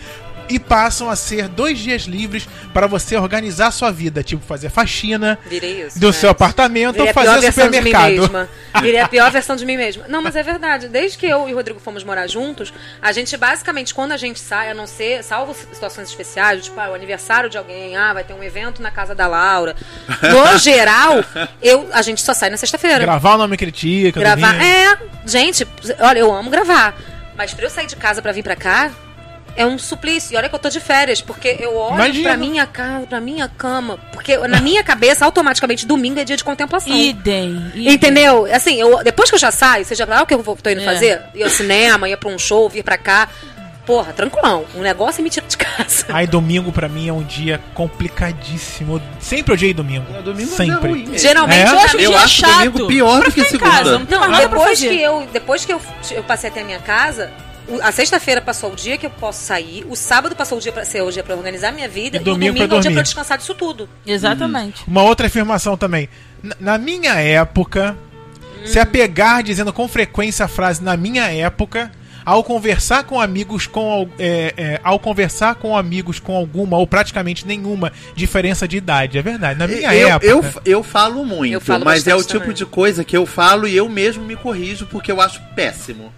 e passam a ser dois dias livres para você organizar sua vida, tipo fazer faxina isso. do né? seu apartamento Virei ou a pior fazer de mim supermercado. mesma. Virei a pior versão de mim mesma. Não, mas é verdade. Desde que eu e o Rodrigo fomos morar juntos, a gente basicamente, quando a gente sai, a não ser, salvo situações especiais, tipo, ah, o aniversário de alguém, ah, vai ter um evento na casa da Laura. No geral, eu, a gente só sai na sexta-feira. Gravar o nome critica, Gravar. É, gente, olha, eu amo gravar. Mas pra eu sair de casa pra vir pra cá, é um suplício. E olha que eu tô de férias, porque eu olho Imagino. pra minha casa, pra minha cama. Porque na minha cabeça, automaticamente, domingo é dia de contemplação. Idem, idem. Entendeu? Assim, eu, depois que eu já saio, seja lá o que eu vou, tô indo É. fazer, ir ao cinema, ir pra um show, vir pra cá. Porra, tranquilão. Um negócio é me tira de casa. Aí domingo pra mim é um dia complicadíssimo. Sempre odiei domingo. Domingo é Sempre. ruim mesmo. Geralmente, É? pra Eu acho mim- Eu dia acho chato. domingo pior Pra do que em casa, segunda. não Não, depois que, eu, depois que eu, eu passei até a minha casa, o- a sexta-feira passou o dia que eu posso sair, o sábado passou o dia pra ser o dia pra organizar minha vida, E e, domingo domingo é o dia eu descansar disso tudo. Exatamente. Uma outra afirmação também. Na, na minha época, se apegar dizendo com frequência a frase na minha época, ao conversar com amigos com é, é, ao conversar com amigos com alguma ou praticamente nenhuma diferença de idade. É verdade. Na minha eu, época. eu, eu falo muito, Eu falo mas é o tipo também. de coisa que eu falo e eu mesmo me corrijo porque eu acho péssimo.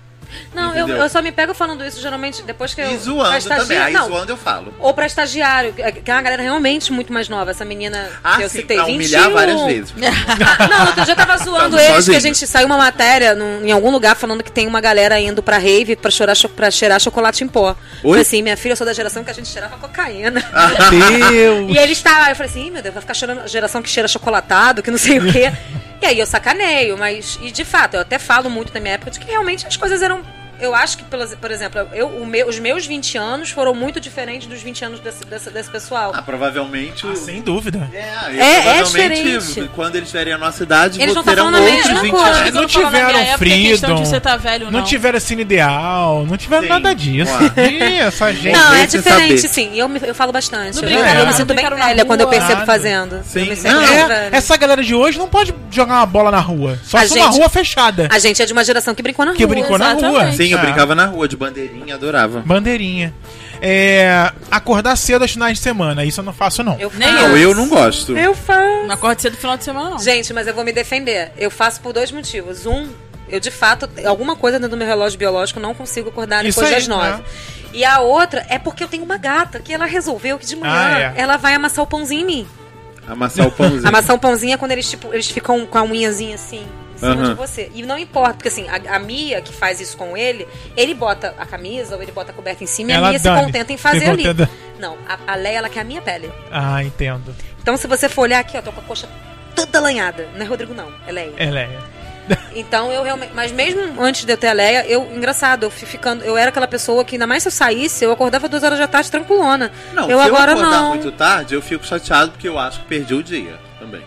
Não, eu, eu só me pego falando isso geralmente depois que eu. E zoando também. Aí não, zoando eu falo. Ou pra estagiário, que é uma galera realmente muito mais nova. Essa menina Ah, que eu sim, citei, pra 21. humilhar várias vezes. Não, outro dia eu tava zoando eles, sozinho. que a gente saiu uma matéria num- em algum lugar falando que tem uma galera indo pra rave pra, chorar, cho- pra cheirar chocolate em pó. Oi? Assim, minha filha, eu sou da geração que a gente cheirava cocaína. Deus. E eles estavam, eu falei assim, "Ih, meu Deus, vai ficar cheirando geração que cheira chocolatado, que não sei o quê. E aí eu sacaneio, mas, e de fato, eu até falo muito na minha época de que realmente as coisas eram. Eu acho que, por exemplo, eu, o meu- os meus 20 anos foram muito diferentes dos 20 anos desse, desse, desse pessoal. Ah, provavelmente. Ah, sem dúvida. É, É, é provavelmente, diferente. quando eles tiverem a nossa idade, Eles vão não tá terão falando a outros mesma 20 coisa. anos. Eles não na minha tiveram é você tá velho, não não. tiveram cine ideal, não tiveram Sim. nada disso. Ih, essa gente. Não, é diferente, saber. sim. Eu, me- eu falo bastante. Não Eu, brincaram, eu não me sinto bem velha quando eu percebo fazendo. Sim. Não, É, essa galera de hoje não pode jogar uma bola na rua. Só se uma rua fechada. A gente é de uma geração que brincou na Que rua. brincou na rua. exatamente. Sim, eu É. brincava na rua de bandeirinha, adorava. Bandeirinha. É, acordar cedo aos finais de semana. Isso eu não faço, não. Eu faço. Não, eu não gosto. Eu faço. Não acorde cedo no final de semana, não. Gente, mas eu vou me defender. Eu faço por dois motivos. Um, eu de fato, alguma coisa dentro do meu relógio biológico não consigo acordar Isso depois aí, das nove. né? E a outra é porque eu tenho uma gata que ela resolveu que de manhã Ah, é. ela vai amassar o pãozinho em mim. Amassar o pãozinho. Amassar o pãozinho é quando eles, tipo, eles ficam com a unhazinha assim. Em cima Aham. de você. E não importa, porque assim, a, a Mia que faz isso com ele, ele bota a camisa ou ele bota a coberta em cima e Ela a Mia se contenta em fazer ali. contenta. Não, a, a Leia, ela quer a minha pele. Ah, entendo. Então, se você for olhar aqui, ó, tô com a coxa toda lanhada. Não é Rodrigo, não. É Leia. É. Então eu realmente. Mas mesmo antes de eu ter a Leia, eu, engraçado, eu fui ficando. Eu era aquela pessoa que, ainda mais se eu saísse, eu acordava duas horas da tarde tranquilona. Não, eu se agora eu acordar não. muito tarde, eu fico chateado porque eu acho que perdi o dia também.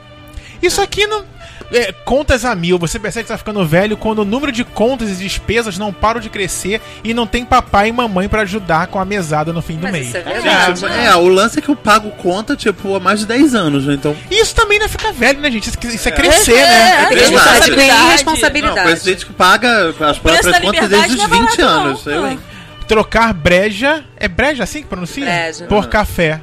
Isso aqui não. É, contas a mil. Você percebe que tá ficando velho quando o número de contas e despesas não param de crescer e não tem papai e mamãe pra ajudar com a mesada no fim do Mas mês. isso é É, verdade. tipo, é, o lance é que eu pago conta, tipo, há mais de 10 anos, né? Então. Isso também não é ficar velho, né, gente? Isso, isso é crescer, É, né? é, Tem Exato. responsabilidade. Não, conheço gente que paga as próprias contas desde os não é 20 barato, não. anos. Eu, hein? Trocar breja. É breja assim que pronuncia? Breja. Por café.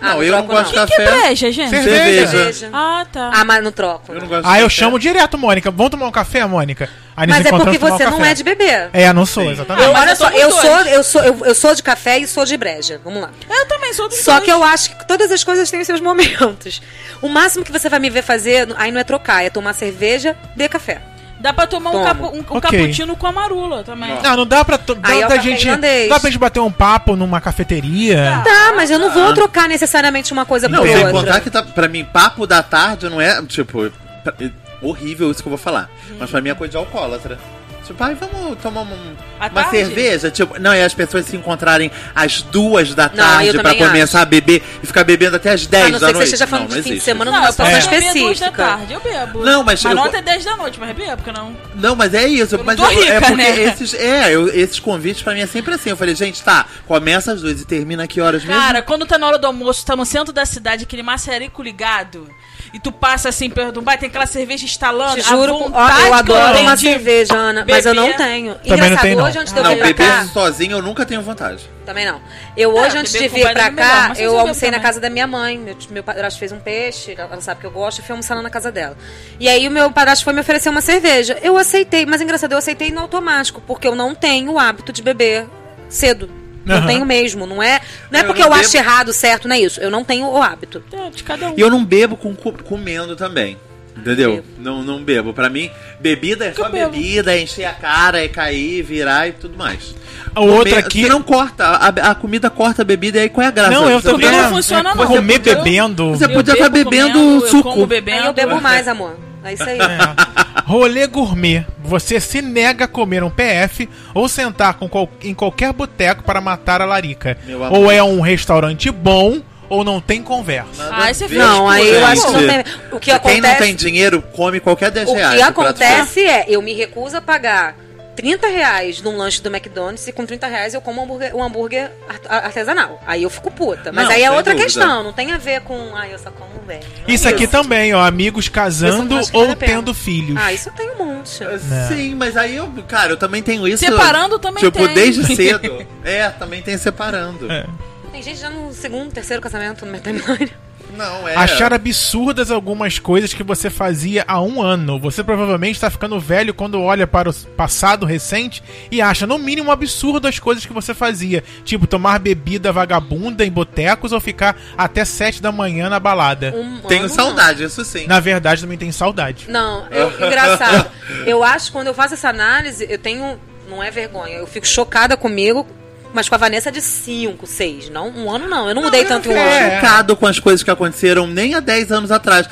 Ah, não, eu não gosto de O que é café. breja, gente? Cerveja. Cerveja. Ah, tá. Ah, mas não troco. Eu não gosto de Ah, eu café. chamo direto, Mônica. Vamos tomar um café, Mônica? Aí Mas é porque um você não café. é de beber. É, não sou, Sim. exatamente. Eu, mas olha eu só, eu dois. sou, eu, sou, eu, eu sou de café e sou de breja. Vamos lá. Eu também sou dos Só dois. que eu acho que todas as coisas têm os seus momentos. O máximo que você vai me ver fazer, aí não é trocar, é tomar cerveja de café. Dá pra tomar um, Tomo. capu, um, um Ok. cappuccino com a marula também. Não. Não, não dá pra. Dá, Aí é café gente, irlandês. dá pra gente bater um papo numa cafeteria. Tá, mas eu não vou trocar necessariamente uma coisa Não, por sem outra. contar que tá, pra mim, papo da tarde não é, tipo, pra- horrível isso que eu vou falar. Mas pra mim é coisa de alcoólatra. Tipo, ai, vamos tomar um- uma tarde? cerveja? Tipo, não, e as pessoas se encontrarem às duas da Não, tarde eu pra começar a beber e ficar bebendo até às 10 A não da ser que noite. você esteja falando não, de não fim de existe. semana Não, numa eu posso situação beber duas da específica. tarde, eu bebo. Não, mas mas eu- não até 10 da noite, mas bebo, porque não... Não, mas é isso. Eu mas tô eu- é rica, porque né? esses, é, eu- esses convites pra mim é sempre assim. Eu falei, gente, tá, começa às duas e termina que horas mesmo? Cara, quando tá na hora do almoço, tá no centro da cidade, aquele maçarico ligado, e tu passa assim perto do bar, tem aquela cerveja estalando, Te a juro, ó, vontade eu adoro uma cerveja, Ana, mas eu não tenho. Também não Engraçado, tem, não. hoje antes de eu não, vir pra cá... sozinho eu nunca tenho vontade. Também não. Eu hoje, É, antes beber de vir pra é melhor, cá, mas eu almocei na casa da minha mãe. Meu, meu padrasto fez um peixe, ela sabe que eu gosto, eu fui almoçar lá na casa dela. E aí o meu padrasto foi me oferecer uma cerveja. Eu aceitei, mas engraçado, eu aceitei no automático, porque eu não tenho o hábito de beber cedo. Não Aham. tenho mesmo, não é, não é Eu porque não eu acho bebo. errado, certo, não é isso. Eu não tenho o hábito. É, de cada um. E eu não bebo com, co- comendo também. Entendeu? Bebo. Não, não bebo. Pra mim, bebida é só Eu bebida, é encher a cara, é cair, virar e tudo mais. A outra Comer- aqui. Se não corta, a, a comida corta a bebida, e aí qual é a graça? Não, eu Você também não- funciona, é, não. Comer Eu- bebendo. Você Eu podia estar bebendo eu suco. como bebendo. Aí eu bebo mais, amor. É isso aí. É. Rolê gourmet. Você se nega a comer um PF ou sentar com qual- em qualquer boteco para matar a larica. Ou é um restaurante bom ou não tem conversa. Ah, esse é Não, aí eu acho que não tem. O que Quem não acontece. tem dinheiro, come qualquer 10 O reais. que no prato acontece é, eu me recuso a pagar 30 reais num lanche do McDonald's e com 30 reais eu como um hambúrguer, um hambúrguer ar- artesanal. Aí eu fico puta. Mas Não, aí é outra dúvida. questão, não tem a ver com. Ah, eu só como bem. Não é Isso aqui também, ó, amigos casando ou tendo filhos. Ah, isso eu tenho um monte. Sim, mas aí eu, cara, eu também tenho isso. Separando também Tipo, tem. desde cedo. é, também tem separando. É. Tem gente já no segundo, terceiro casamento no meu timeline. Não, é. Achar absurdas algumas coisas que você fazia há um ano. Você provavelmente está ficando velho quando olha para o passado recente e acha, no mínimo, absurdo as coisas que você fazia. Tipo, tomar bebida vagabunda em botecos ou ficar até sete da manhã na balada. Um Tenho ano, saudade, isso sim. Na verdade, também tem saudade. Não, eu, engraçado. Eu acho que quando eu faço essa análise, eu tenho. Não é vergonha, eu fico chocada comigo, mas com a Vanessa de 5, 6. Não, um ano não. Eu não mudei tanto em um É. ano. chocado com as coisas que aconteceram nem há 10 anos atrás.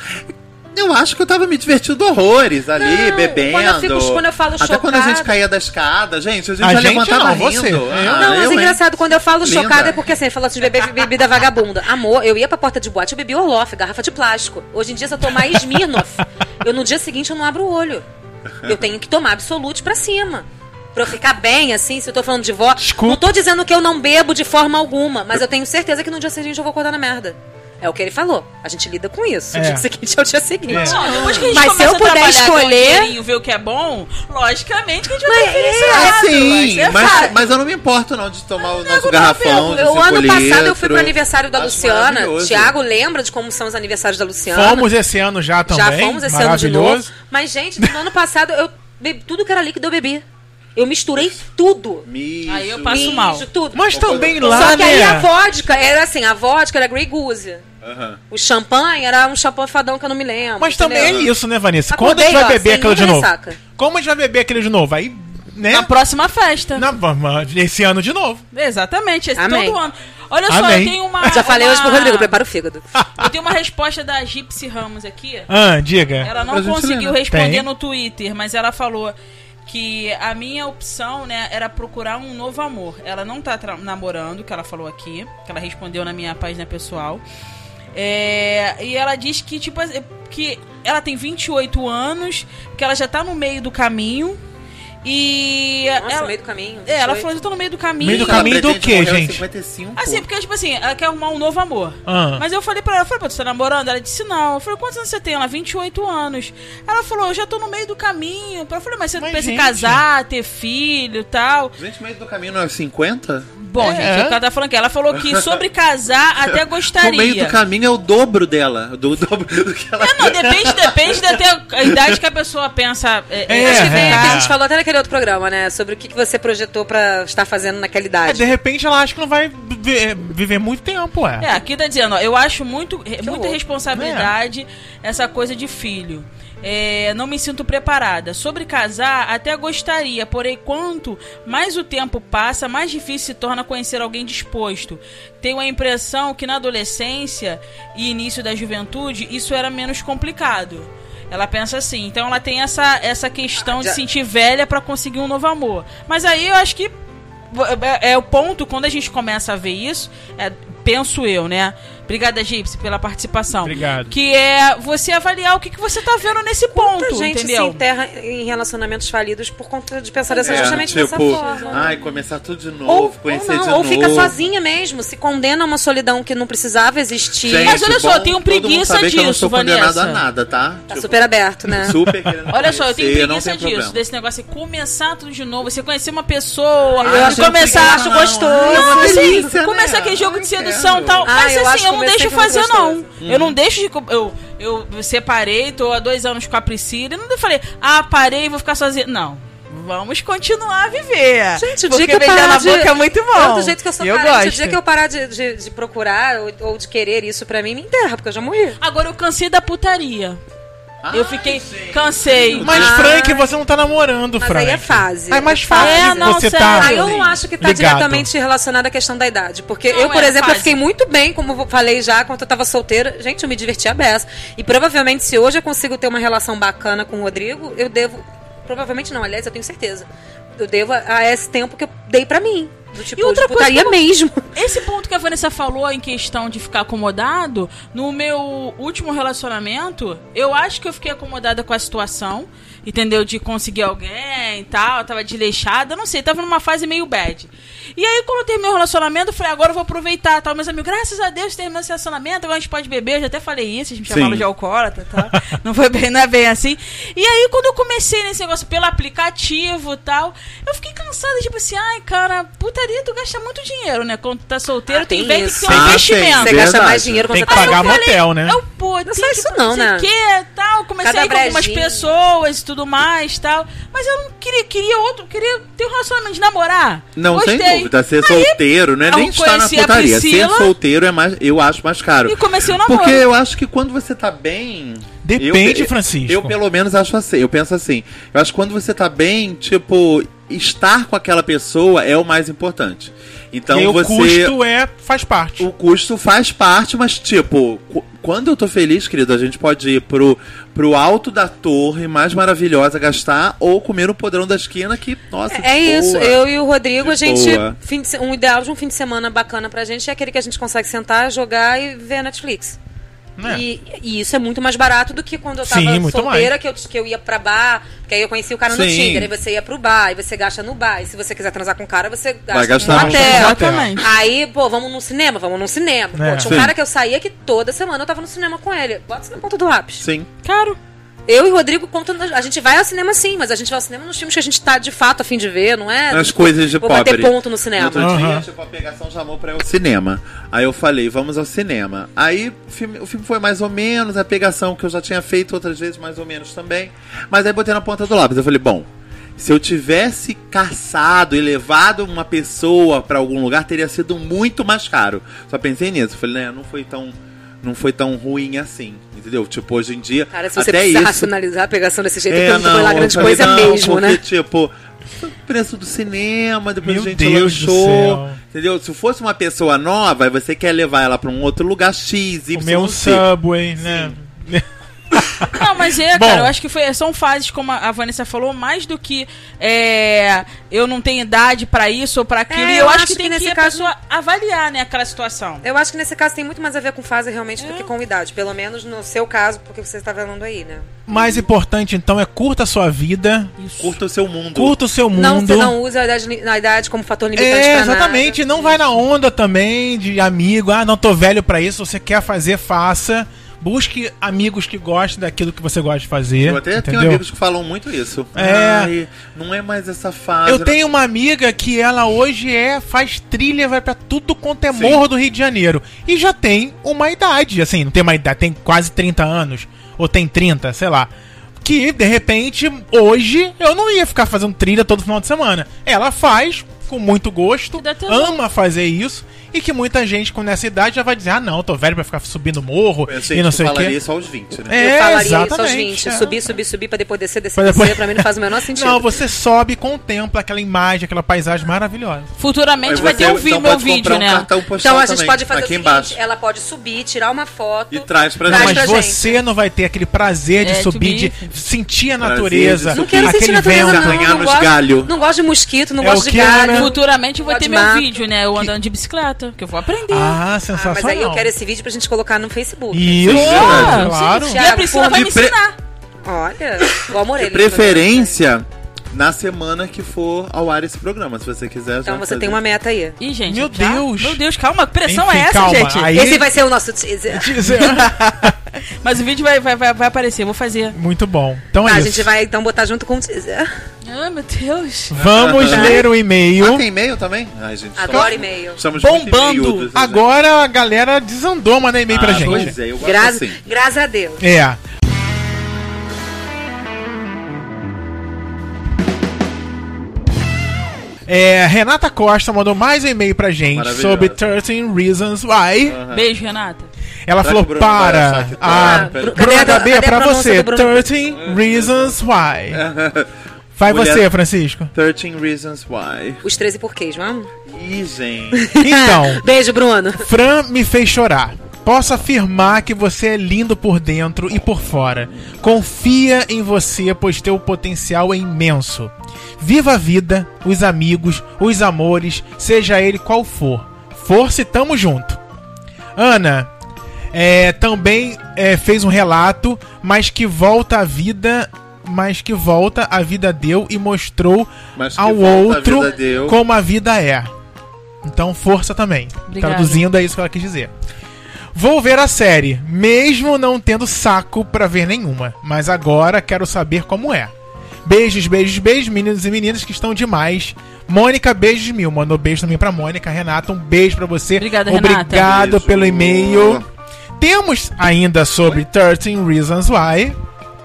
Eu acho que eu tava me divertindo horrores ali, Não, bebendo. quando eu fico- quando eu falo Até quando a gente caía da escada, gente, a gente A já gente levantava não, rindo. você. Eu Ah, Não, mas eu, é hein? engraçado, quando eu falo Linda. chocada é porque assim, falando de beber bebida vagabunda. Amor, eu ia pra porta de boate, eu bebi Orloff, garrafa de plástico. Hoje em dia, se eu tomar Smirnoff, eu no dia seguinte eu não abro o olho. Eu tenho que tomar Absolute pra cima. Pra eu ficar bem, assim, se eu tô falando de vó. Desculpa. Não tô dizendo que eu não bebo de forma alguma, mas eu tenho certeza que no dia seguinte eu vou acordar na merda. É o que ele falou. A gente lida com isso. O É. dia seguinte é o dia seguinte. É. Não, depois que a gente Mas se começa eu puder um escolher- dinheirinho, ver o que é bom, logicamente que a gente vai Mas ter é, felicidade. Ah, sim, isso é mas, mas eu não me importo não de tomar o nosso garrafão. eu, o ano passado eu fui pro aniversário da Acho Luciana. Tiago lembra de como são os aniversários da Luciana. Fomos esse ano já também. Já fomos esse ano de novo. Maravilhoso. Mas, gente, no ano passado, eu bebi tudo que era líquido, eu bebi. Eu misturei tudo. Mijo. Aí eu passo Mijo, mal. tudo. Mas também lá, Só que aí né? a vodka era assim, a vodka era Grey Goose. Aham. O champanhe era um champanhe fadão que eu não me lembro. Mas também é isso, né, Vanessa? Acordei, Quando a gente vai ó, beber sem aquilo de nenhuma novo? ressaca. Como a gente vai beber aquilo de novo? Aí, né? Na próxima festa. Na, esse ano de novo. Exatamente, esse Amém. todo ano. Olha só, Amém. eu tenho uma. Já falei uma... hoje pro Rodrigo, prepara o fígado. Eu tenho uma resposta da Gypsy Ramos aqui. Ah, diga. Ela não conseguiu né? responder Tem. no Twitter, mas ela falou que a minha opção, né, era procurar um novo amor. Ela não tá namorando, que ela falou aqui, que ela respondeu na minha página pessoal. É, e ela diz que, tipo, que ela tem 28 anos, que ela já tá no meio do caminho. E Nossa, ela, meio do caminho. é, ela 18. falou, eu tô no meio do caminho. Meio do caminho do quê, gente? 55. Assim, porque, tipo assim, ela quer arrumar um novo amor. Ah. Mas eu falei pra ela, eu falei, pô, tu tá namorando? Ela disse não. Eu falei, quantos anos você tem? Ela, 28 anos. Ela falou, eu já tô no meio do caminho. Eu falei, mas você Mas, pensa em gente. casar, ter filho e tal? Gente, meio do caminho não é 50? Bom, É. gente, é o que ela tá falando aqui. Ela falou que sobre casar até O gostaria. meio do caminho é o dobro dela. Do dobro do que ela É, não, depende, depende da até a idade que a pessoa pensa. É, É, Acho que vem é. aqui, a gente falou até naquele outro programa, né? Sobre o que, que você projetou pra estar fazendo naquela É, idade. de repente ela acha que não vai viver, viver muito tempo, é. É, aqui tá dizendo, ó, eu acho muito, muita horror. responsabilidade essa coisa de filho. É, não me sinto preparada. Sobre casar, até gostaria, porém, quanto mais o tempo passa, mais difícil se torna conhecer alguém disposto. Tenho a impressão que na adolescência e início da juventude, isso era menos complicado. Ela pensa assim, então ela tem essa, essa questão de sentir velha pra conseguir um novo amor. Mas aí eu acho que é, é o ponto, quando a gente começa a ver isso, é, penso eu, né? Obrigada, Gypsy, pela participação. Obrigado. Que é você avaliar o que, que você tá vendo nesse ponto, Muita gente entendeu? se enterra em relacionamentos falidos por conta de pensar dessa, É, justamente tipo, dessa forma. ai, começar tudo de novo, Ou, ou conhecer não, de ou novo. fica sozinha mesmo, se condena a uma solidão que não precisava existir. Gente, Mas olha só, eu tenho preguiça que eu não disso, sou Vanessa. a nada, tá? Tá super aberto, né? super querendo Olha só, eu tenho não preguiça disso, problema. desse negócio de começar tudo de novo, você conhecer uma pessoa, Ah, começar. não, acho gostoso. Não, assim, delícia, né? começar aquele jogo de sedução e tal. Ah, Mas assim, eu não deixo fazer, não. gostoso. Eu não deixo de. co- Eu, eu separei, tô há dois anos com a Priscila, e não falei, ah, parei, vou ficar sozinha. Não. Vamos continuar a viver. Gente, o Porque dia que eu beijar parar na de... boca é muito bom. Eu, do jeito que eu sou eu carente, o gosto. dia que eu parar de, de, de procurar ou, ou de querer isso pra mim, me enterra, porque eu já morri. Agora eu cansei da putaria. Eu fiquei. gente. Cansei. Mas, Ah. Frank, você não tá namorando, Mas Frank. aí é fase. Ah, é mais fácil É, não, você sério. tá. Ah, eu não acho que tá ligado. diretamente relacionado à questão da idade. Porque Não, eu, por é, exemplo, eu fase. fiquei muito bem, como eu falei já, quando eu tava solteira. Gente, eu me diverti a beça. E provavelmente, se hoje eu consigo ter uma relação bacana com o Rodrigo, eu devo. Provavelmente não, aliás, eu tenho certeza. Eu devo a, a esse tempo que eu dei pra mim. Do tipo, E outra putaria coisa eu- mesmo. Esse ponto que a Vanessa falou em questão de ficar acomodado, no meu último relacionamento, eu acho que eu fiquei acomodada com a situação, entendeu? De conseguir alguém e tal, eu tava desleixada, não sei, tava numa fase meio bad. E aí, quando eu terminei o relacionamento, eu falei, agora eu vou aproveitar, tal. Meus amigos, graças a Deus, terminou esse relacionamento, agora a gente pode beber, eu já até falei isso, a gente me Sim. chamaram de alcoólatra, tá? não foi bem, não é bem assim. E aí, quando eu comecei nesse negócio pelo aplicativo e tal, eu fiquei cansada, tipo assim, ai, cara, putaria, tu gasta muito dinheiro, né? Quando tu tá solteiro, Ah, tem, tem tem isso. que ter um Ah, investimento. tem, Você Verdade. gasta mais dinheiro quando Tem você que tá pagar solteiro. motel, né? Eu, pô, tem só que isso não, sei né? o que, tal. Comecei Cada com algumas pessoas e tudo mais, tal. Mas eu não queria, queria outro, queria ter um relacionamento de namorar. Não, Gostei. sem dúvida. Ser Aí, solteiro, não é eu nem estar na putaria. Ser solteiro é mais, eu acho mais caro. E comecei o namoro. Porque eu acho que quando você tá bem. Depende, eu, Francisco. Eu, pelo menos, acho assim. Eu penso assim. Eu acho que quando você tá bem, tipo, estar com aquela pessoa é o mais importante. Então e você. o custo é, faz parte. O custo faz parte, mas, tipo, quando eu tô feliz, querido, a gente pode ir pro, pro alto da torre mais maravilhosa gastar ou comer no podrão da esquina que, nossa, É isso, boa. eu e o Rodrigo, a gente. fim de um ideal de um fim de semana bacana pra gente é aquele que a gente consegue sentar, jogar e ver Netflix. Né? E, e isso é muito mais barato do que quando eu tava Sim, solteira, mais. que eu, que eu ia pra bar, que aí eu conheci o cara no Sim. Tinder, aí você ia pro bar, aí você gasta no bar, e se você quiser transar com o cara, você gasta, gastar no no hotel. Exatamente. Aí, pô, vamos no cinema, vamos no cinema. É. Pô, tinha Sim. um cara que eu saía que toda semana eu tava no cinema com ele. Bota isso na ponta do lápis. Sim. Caro. Eu e o Rodrigo contam. A gente vai ao cinema sim, mas a gente vai ao cinema nos filmes que a gente tá de fato a fim de ver, não é? As coisas de Vou pobre. bater ponto no cinema. No outro dia, tipo, a pegação chamou pra ir ao cinema. Aí eu falei, vamos ao cinema. Aí o filme, o filme foi mais ou menos, a pegação que eu já tinha feito outras vezes, mais ou menos também. Mas aí botei na ponta do lápis. Eu falei, bom, se eu tivesse caçado e levado uma pessoa pra algum lugar, teria sido muito mais caro. Só pensei nisso. Eu falei, né, não foi tão. Não foi tão ruim assim, entendeu? Tipo, hoje em dia. Cara, se você até precisa isso, racionalizar a pegação desse jeito, é, então não foi lá grande falei, coisa não, mesmo, porque, né? tipo, o preço do cinema, depois Meu a gente Deus do lanchou. céu. Entendeu? Se fosse uma pessoa nova, você quer levar ela pra um outro lugar X, Y, Comer um Z. Subway, né? Não, mas é, Bom. cara, eu acho que foi, são fases, como a Vanessa falou, mais do que é, eu não tenho idade pra isso ou pra aquilo. É, e eu, eu acho acho que que tem que, nesse a caso- pessoa avaliar, né, aquela situação. Eu acho que nesse caso tem muito mais a ver com fase realmente É. do que com idade. Pelo menos no seu caso, porque você está falando aí, né? Mais importante, então, é curta a sua vida, Isso. Curta o seu mundo. curta o seu mundo. Não, você não usa a idade, a idade como fator limitante É, pra exatamente. nada. Não vai na onda também de amigo. Ah, não tô velho pra isso. Você quer fazer, faça. Busque amigos que gostem daquilo que você gosta de fazer. Eu até tenho entendeu? amigos que falam muito isso. É. Não é mais essa fase. Eu tenho uma amiga que ela hoje é faz trilha, vai pra tudo quanto é Sim. morro do Rio de Janeiro. E já tem uma idade, assim, não tem uma idade, tem quase 30 anos. Ou tem 30, sei lá. Que, de repente, hoje eu não ia ficar fazendo trilha todo final de semana. Ela faz com muito gosto, ama fazer isso. E que muita gente com nessa idade já vai dizer: ah, não, tô velho pra ficar subindo morro Eu sei e não que sei eu o falaria quê. isso aos 20, né? É, eu falaria isso aos exatamente, 20. é. Subir, subir, subir pra depois descer, descer, Pra descer. depois- Pra mim não faz o menor sentido. Não, você sobe e contempla aquela imagem, aquela paisagem maravilhosa. Futuramente vai ter um então, meu pode comprar vídeo, um né? Então a gente também, pode fazer aqui o seguinte: embaixo. ela pode subir, tirar uma foto. E traz pra Não, gente. mas pra gente. você não vai ter aquele prazer de É, subir, de sentir a Prazer natureza, de Não quero sentir natureza, vento. não. Não gosto, galho. não gosto de mosquito, não É gosto de galho. Né? Futuramente vai Pode ter meu vídeo, né? Eu andando de bicicleta, que eu vou aprender. Ah, Ah, sensacional. mas aí eu quero esse vídeo pra gente colocar no Facebook. Isso, Boa! claro. E a Priscila vai me ensinar. Olha, o amor De preferência, na semana que for ao ar esse programa, se você quiser. Então você fazer. tem uma meta aí. Ih, gente. Meu já? Deus. Meu Deus, calma. Que pressão Enfim, é essa, calma, gente? aí- Esse vai ser o nosso teaser. Dizer- Mas o vídeo vai, vai, vai, vai aparecer, eu vou fazer. Muito bom. Então é Tá, a isso. gente vai então botar junto com o teaser. Ah, meu Deus. Vamos ler o Ah, e-mail. tem e-mail também? Ai, gente. Adoro e-mail. Estamos Bombando. e-maildos, Agora a galera desandou mandar e-mail pra Ah, gente. Pois é, eu gosto Graças, assim. graças a Deus. É. É, Renata Costa mandou mais um e-mail pra gente sobre 13 Reasons Why. Aham. Beijo, Renata. Ela Será falou Bruno para. tá- A Ah, Bruno a- HB é pra você. do Bruno? 13 Reasons Why. Vai Mulher- você, Francisco. 13 Reasons Why. Os 13 porquês, vamos? Ih, gente. Então, Beijo, Bruno. Fran me fez chorar. Posso afirmar que você é lindo por dentro e por fora. Confia em você, pois teu potencial é imenso. Viva a vida, os amigos, os amores, seja ele qual for. Força e tamo junto. Ana é, também é, fez um relato, mas que volta à vida. Mas que volta a vida deu e mostrou ao a outro deu. como a vida é. Então, força também. Obrigada. Traduzindo, é isso que ela quis dizer. Vou ver a série, mesmo não tendo saco pra ver nenhuma, mas agora quero saber como é. Beijos, beijos, beijos, meninos e meninas que estão demais. Mônica, beijos mil. Mandou beijo também pra Mônica. Renata, um beijo pra você. Obrigada, Renata. Obrigado Beijo. pelo e-mail. Temos ainda sobre 13 Reasons Why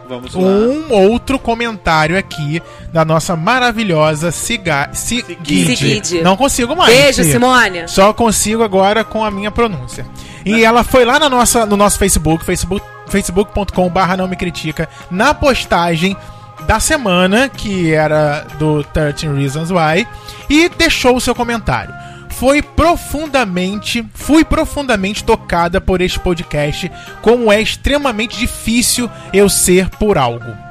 Vamos lá. um outro comentário aqui da nossa maravilhosa. Sigide. Não consigo mais. Beijo. Simone. Só consigo agora com a minha pronúncia. E ela foi lá na nossa, no nosso Facebook, facebook facebook.com.br não me critica, na postagem da semana, que era do 13 Reasons Why, e deixou o seu comentário. Foi profundamente, fui profundamente tocada por este podcast, como é extremamente difícil eu ser por algo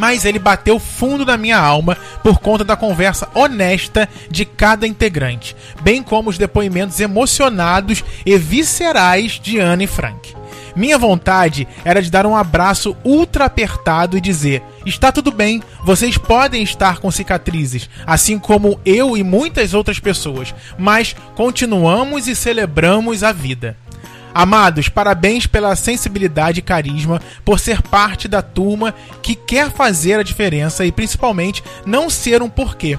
mas ele bateu fundo na minha alma por conta da conversa honesta de cada integrante, bem como os depoimentos emocionados e viscerais de Ana e Frank. Minha vontade era de dar um abraço ultra apertado e dizer: Está tudo bem, vocês podem estar com cicatrizes, assim como eu e muitas outras pessoas, mas continuamos e celebramos a vida. Amados, parabéns pela sensibilidade e carisma, por ser parte da turma que quer fazer a diferença e principalmente não ser um porquê.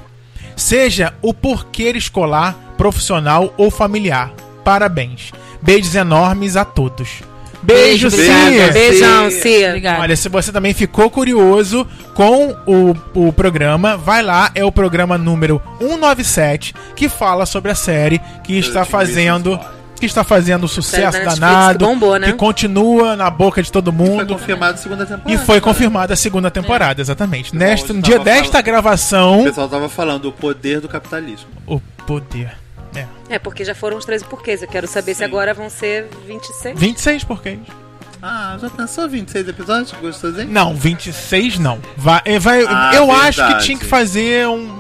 Seja o porquê escolar, profissional ou familiar. Parabéns. Beijos enormes a todos. Beijo, Beijo, Cia. Beijão, Cia. Obrigada. Olha, se você também ficou curioso com o, o programa, vai lá, é o programa número 197, que fala sobre a série que está fazendo. Que está fazendo sucesso Netflix danado, que bombou, né? que continua na boca de todo Foi mundo. confirmado a segunda temporada. E foi cara. confirmada a segunda temporada, exatamente. Neste, hoje no dia desta falando- O gravação, pessoal tava falando o poder do capitalismo. o poder. É. Porque já foram os 13 porquês. Eu quero saber se Sim. agora vão ser 26. 26 porquês. Ah, já pensou 26 episódios? Gostosinho? Não, 26 não. Vai, é, vai, Ah, eu acho que verdade. tinha que fazer um.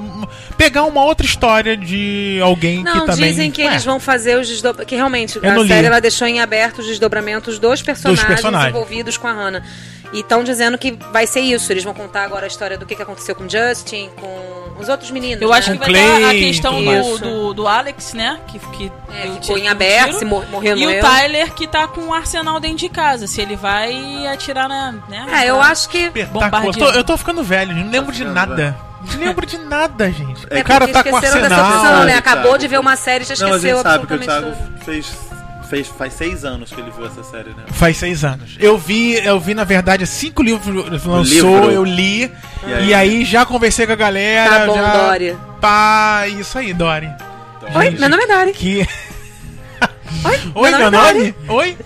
Pegar uma outra história de alguém Não, que também. dizem que Ué, eles vão fazer os desdobramentos. Que realmente, Eu a não li. série ela deixou em aberto os desdobramentos dos personagens, personagens. envolvidos com a Hannah. E estão dizendo que vai ser isso. Eles vão contar agora a história do que, que aconteceu com o Justin, com os outros meninos. Eu né? acho que Com vai ter a Clay, questão do, do, do Alex, né? Que, que É, ficou em aberto, se mor- morreu, E o. Tyler que tá com um arsenal dentro de casa. Se ele vai atirar na. Né, É, eu acho que. Eu tô, eu tô ficando velho, não lembro de ficando nada. Não lembro de nada, gente. É o cara porque tá com esqueceram dessa arsenal. opção, né? Acabou de ver uma série e já Não, a esqueceu gente sabe que o absolutamente Thiago tudo. fez, fez. Faz seis anos que ele viu essa série, né? Faz seis anos. Eu vi, eu vi, na verdade, cinco livros lançou, livro. eu li. E E aí? aí, já conversei com a galera. Tá bom, já... Dori. Pá, isso aí, Dori. Oi, Gente, meu nome é Dori. Que. Oi, Oi, meu é Dori. nome? Oi?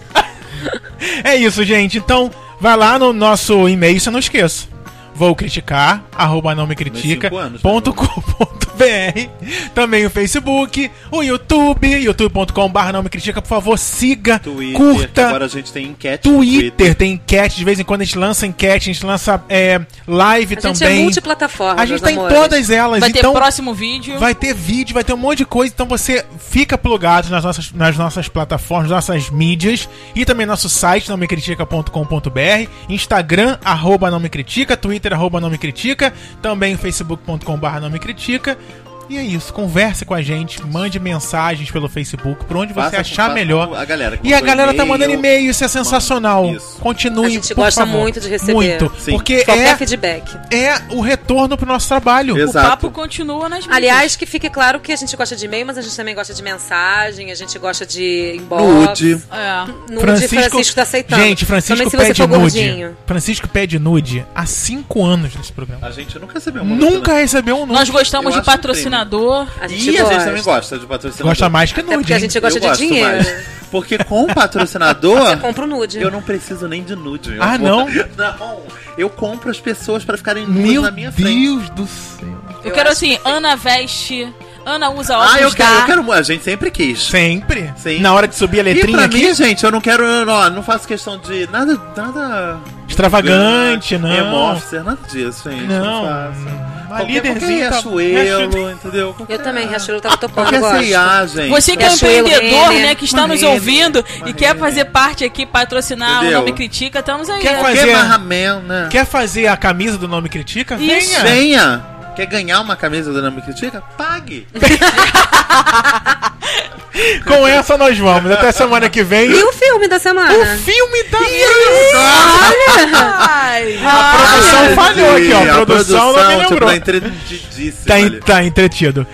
é isso, gente. Então, vai lá no nosso e-mail, se eu não esqueça. Vou criticar, arroba não me critica, anos, ponto com ponto br. Também o Facebook, o YouTube, youtube.com.br não me critica. Por favor, siga, Twitter, curta. agora a gente tem enquete no Twitter, tem enquete, de vez em quando a gente lança enquete, a gente lança é, live A gente também. é multiplataforma. a gente tá em amores. todas elas, Vai ter então próximo vídeo. vai ter vídeo, vai ter um monte de coisa, então você fica plugado nas nossas, nas nossas plataformas, nossas mídias e também nosso site não me critica.com.br, Instagram arroba não me critica, Twitter arroba não me critica, também facebook.com.br não me critica. E é isso, converse com a gente, mande mensagens pelo Facebook, por onde você Faça- achar faça melhor. A galera E a galera tá e-mail, mandando e-mail, isso é sensacional. Isso. Continue, A gente por gosta favor. muito de receber. Muito, Sim. porque Qualquer é, feedback. é o retorno pro nosso trabalho. O Exato. papo continua nas mídias. Aliás, que fique claro que a gente gosta de e-mail, mas a gente também gosta de mensagem, a gente gosta de inbox. Nude. É. Nude Francisco, Francisco tá aceitando. Gente, Francisco Também se você pede for nude. gordinho. Francisco pede nude há cinco anos nesse programa. A gente nunca recebeu uma Nunca nude, recebeu um nude. Nós gostamos Eu de um patrocinador. A gente E a gosta. gente também gosta de patrocinador. Gosta mais que Até nude. porque a gente gosta eu de gosto dinheiro. mais. Porque com o patrocinador, Compra o nude. eu não preciso nem de nude. meu Ah, amor. não? Não. Eu compro as pessoas pra ficarem Meu na minha frente. Deus do céu. Eu, Eu quero assim, Ana veste, Ana usa óculos Ah, eu quero, eu quero. A gente sempre quis. Sempre. Sim. Na hora de subir a E letrinha pra aqui, mim, gente, eu não quero. Ó, não faço questão de nada. nada extravagante, não. Emo-officer, nada disso, gente. Não. faço. A Qualquer, líderzinha qualquer tá- Riachuelo, entendeu? Qualquer, Eu também, Riachuelo tava topando, Qualquer gosto. C&A, gente. Você que é um empreendedor, né, que está uma nos ouvindo uma e quer fazer parte aqui, patrocinar Entendeu? o Nome Critica, estamos aí. Quer né? fazer- né? Quer fazer a camisa do Nome Critica? Isso. Venha. Venha! Quer ganhar uma camisa do Nome Critica? Pague! Com essa nós vamos. Até semana que vem. E o filme da semana? O filme da Ai, A produção falhou aqui, ó. a A produção não me tipo, lembrou. tá entretidíssima Tá, ali. tá entretido.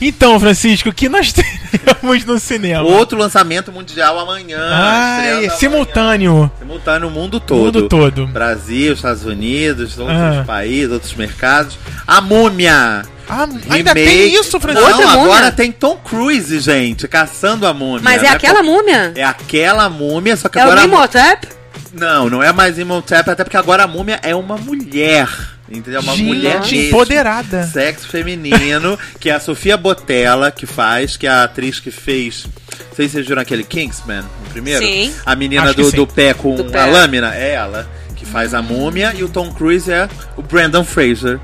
Então, Francisco, o que nós teremos no cinema? Outro lançamento mundial amanhã. Ai, estreando simultâneo. amanhã. Simultâneo no mundo todo. Mundo todo. Brasil, Estados Unidos, outros Ah. países, outros mercados. A Múmia. Ah, ainda Remake. tem isso, Francisco? Outra Não, múmia? agora tem Tom Cruise, gente, caçando a múmia. Mas é Não aquela múmia? É aquela múmia, só que É o agora. a mú- Imhotep? Não, não é mais Imhotep, até porque agora a múmia é uma mulher. Entendeu? Uma mulher Gente, mesmo. empoderada. Sexo feminino, que é a Sofia Botella, que faz, que é a atriz que fez. Não sei se vocês viram aquele Kingsman, o primeiro? Sim. A menina do, sim. do pé com Do a pé. lâmina, é ela. Que faz a múmia e o Tom Cruise é o Brandon Fraser.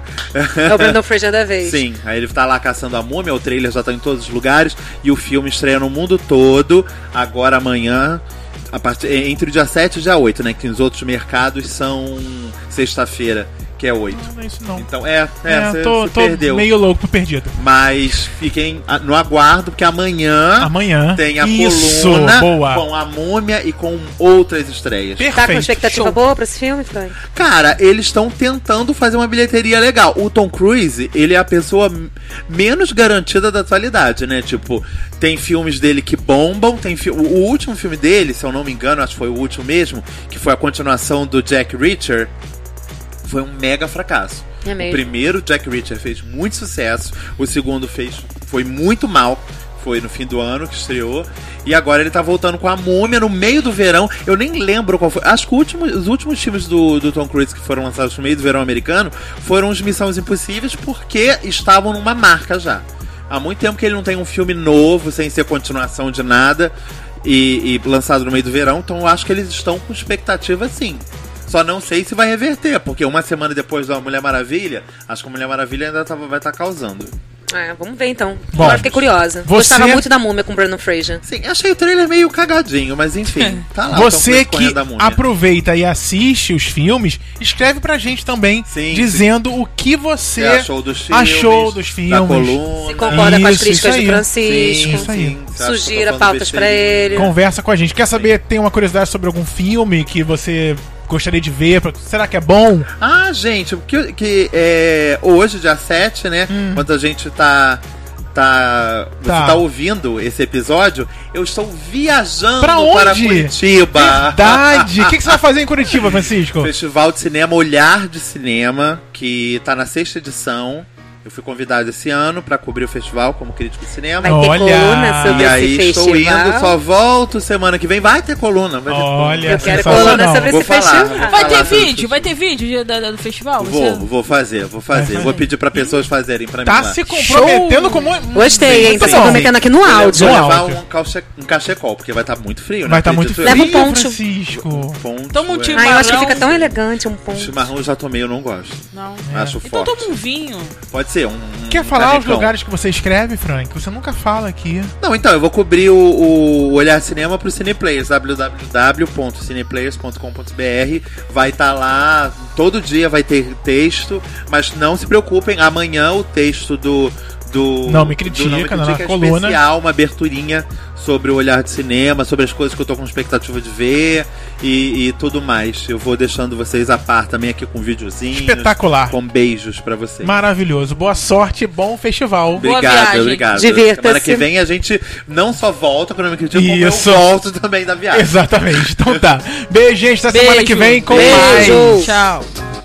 É o Brandon Fraser da vez. Sim, aí ele tá lá caçando a múmia, o trailer já tá em todos os lugares e o filme estreia no mundo todo, agora amanhã, a partir, entre o dia 7 e o dia 8, né? Que os outros mercados são sexta-feira, que é 8. Não é isso não. Então, é, é, É, você tô, tô perdeu. meio louco, perdido. Mas fiquem no aguardo, porque amanhã Amanhã. tem a Isso, coluna boa. com a múmia e com outras estreias. Perfeito. Tá com expectativa Show. boa pra esse filme, Frank? Cara, eles estão tentando fazer uma bilheteria legal. O Tom Cruise, ele é a pessoa menos garantida da atualidade, né? Tipo, tem filmes dele que bombam, tem fi- o último filme dele, se eu não me engano, acho que foi o último mesmo, que foi a continuação do Jack Reacher, foi um mega fracasso. É O mesmo. primeiro, Jack Reacher, fez muito sucesso. O segundo fez foi muito mal. Foi no fim do ano que estreou. E agora ele tá voltando com a múmia no meio do verão. Eu nem lembro qual foi. Acho que o último- os últimos filmes do, do Tom Cruise que foram lançados no meio do verão americano foram os Missões Impossíveis porque estavam numa marca já. Há muito tempo que ele não tem um filme novo, sem ser continuação de nada, e, e lançado no meio do verão. Então eu acho que eles estão com expectativa sim. Só não sei se vai reverter, porque uma semana depois da Mulher Maravilha, acho que a Mulher Maravilha ainda tava- vai estar causando. É, vamos ver então. Bom, Agora fiquei curiosa. você- Gostava muito da múmia com o Brandon Fraser. Sim, achei o trailer meio cagadinho, mas enfim, tá lá. Você que aproveita e assiste os filmes, escreve pra gente também, Sim, dizendo o que você Você achou dos filmes, achou dos filmes. da coluna. Se concorda com as Isso, críticas isso de. Francisco. Isso aí. Que Sugira pautas pra ele. Conversa com a gente. Quer saber, tem uma curiosidade sobre algum filme que você gostaria de ver? Pra- Será que é bom? Ah, gente, que, que é, hoje, dia 7, né? Quando a gente tá. Tá, você Tá. tá ouvindo esse episódio, eu estou viajando Pra onde? para Curitiba. Verdade! O que, que você vai fazer em Curitiba, Francisco? Festival de Cinema Olhar de Cinema, que tá na sexta edição. Eu fui convidado esse ano pra cobrir o festival como crítico de cinema. Vai ter Olha! coluna sobre E aí esse estou festival. indo, só volto semana que vem. Vai ter coluna. Vai ter Olha, Eu quero sensacional. coluna sobre Vou esse falar, festival. Vai ter sobre vídeo? Vai ter vídeo de- da- da- do festival? Vou, Você- vou fazer, vou fazer. Vou pedir pra pessoas fazerem pra mim Tá lá. se comprometendo como. Gostei, hein? Tá se bom. comprometendo aqui no Vou áudio. Vou levar um, calche, um cachecol, porque vai estar muito frio, né? Vai estar muito frio, eu. Leva um. Francisco. Poncho, Toma um é. tiro. Ah, eu acho que fica tão elegante um ponto. Chimarrão eu já tomei, eu não gosto. Não. Acho Então forte. toma um vinho. Pode ser, um. Quer falar os canecão. lugares que você escreve, Frank? Você nunca fala aqui. Não, então, eu vou cobrir o, o Olhar Cinema pro Cineplayers, www.cineplayers.com.br. Vai estar lá, todo dia vai ter texto, mas não se preocupem, amanhã o texto do. Do Não Me do Critica, Não Me na Critica é coluna. especial, uma aberturinha sobre o olhar de cinema, sobre as coisas que eu tô com expectativa de ver e, e tudo mais. Eu vou deixando vocês a par também aqui com videozinhos. Espetacular. Com beijos pra vocês. Maravilhoso. Boa sorte, bom festival. Obrigado, obrigado. Divirta-se. Semana que vem a gente não só volta quando eu me critico, como eu Isso. volto também da viagem. Exatamente. Então tá. Beijo, gente. Até semana Beijo. que vem com Beijo. mais. Tchau.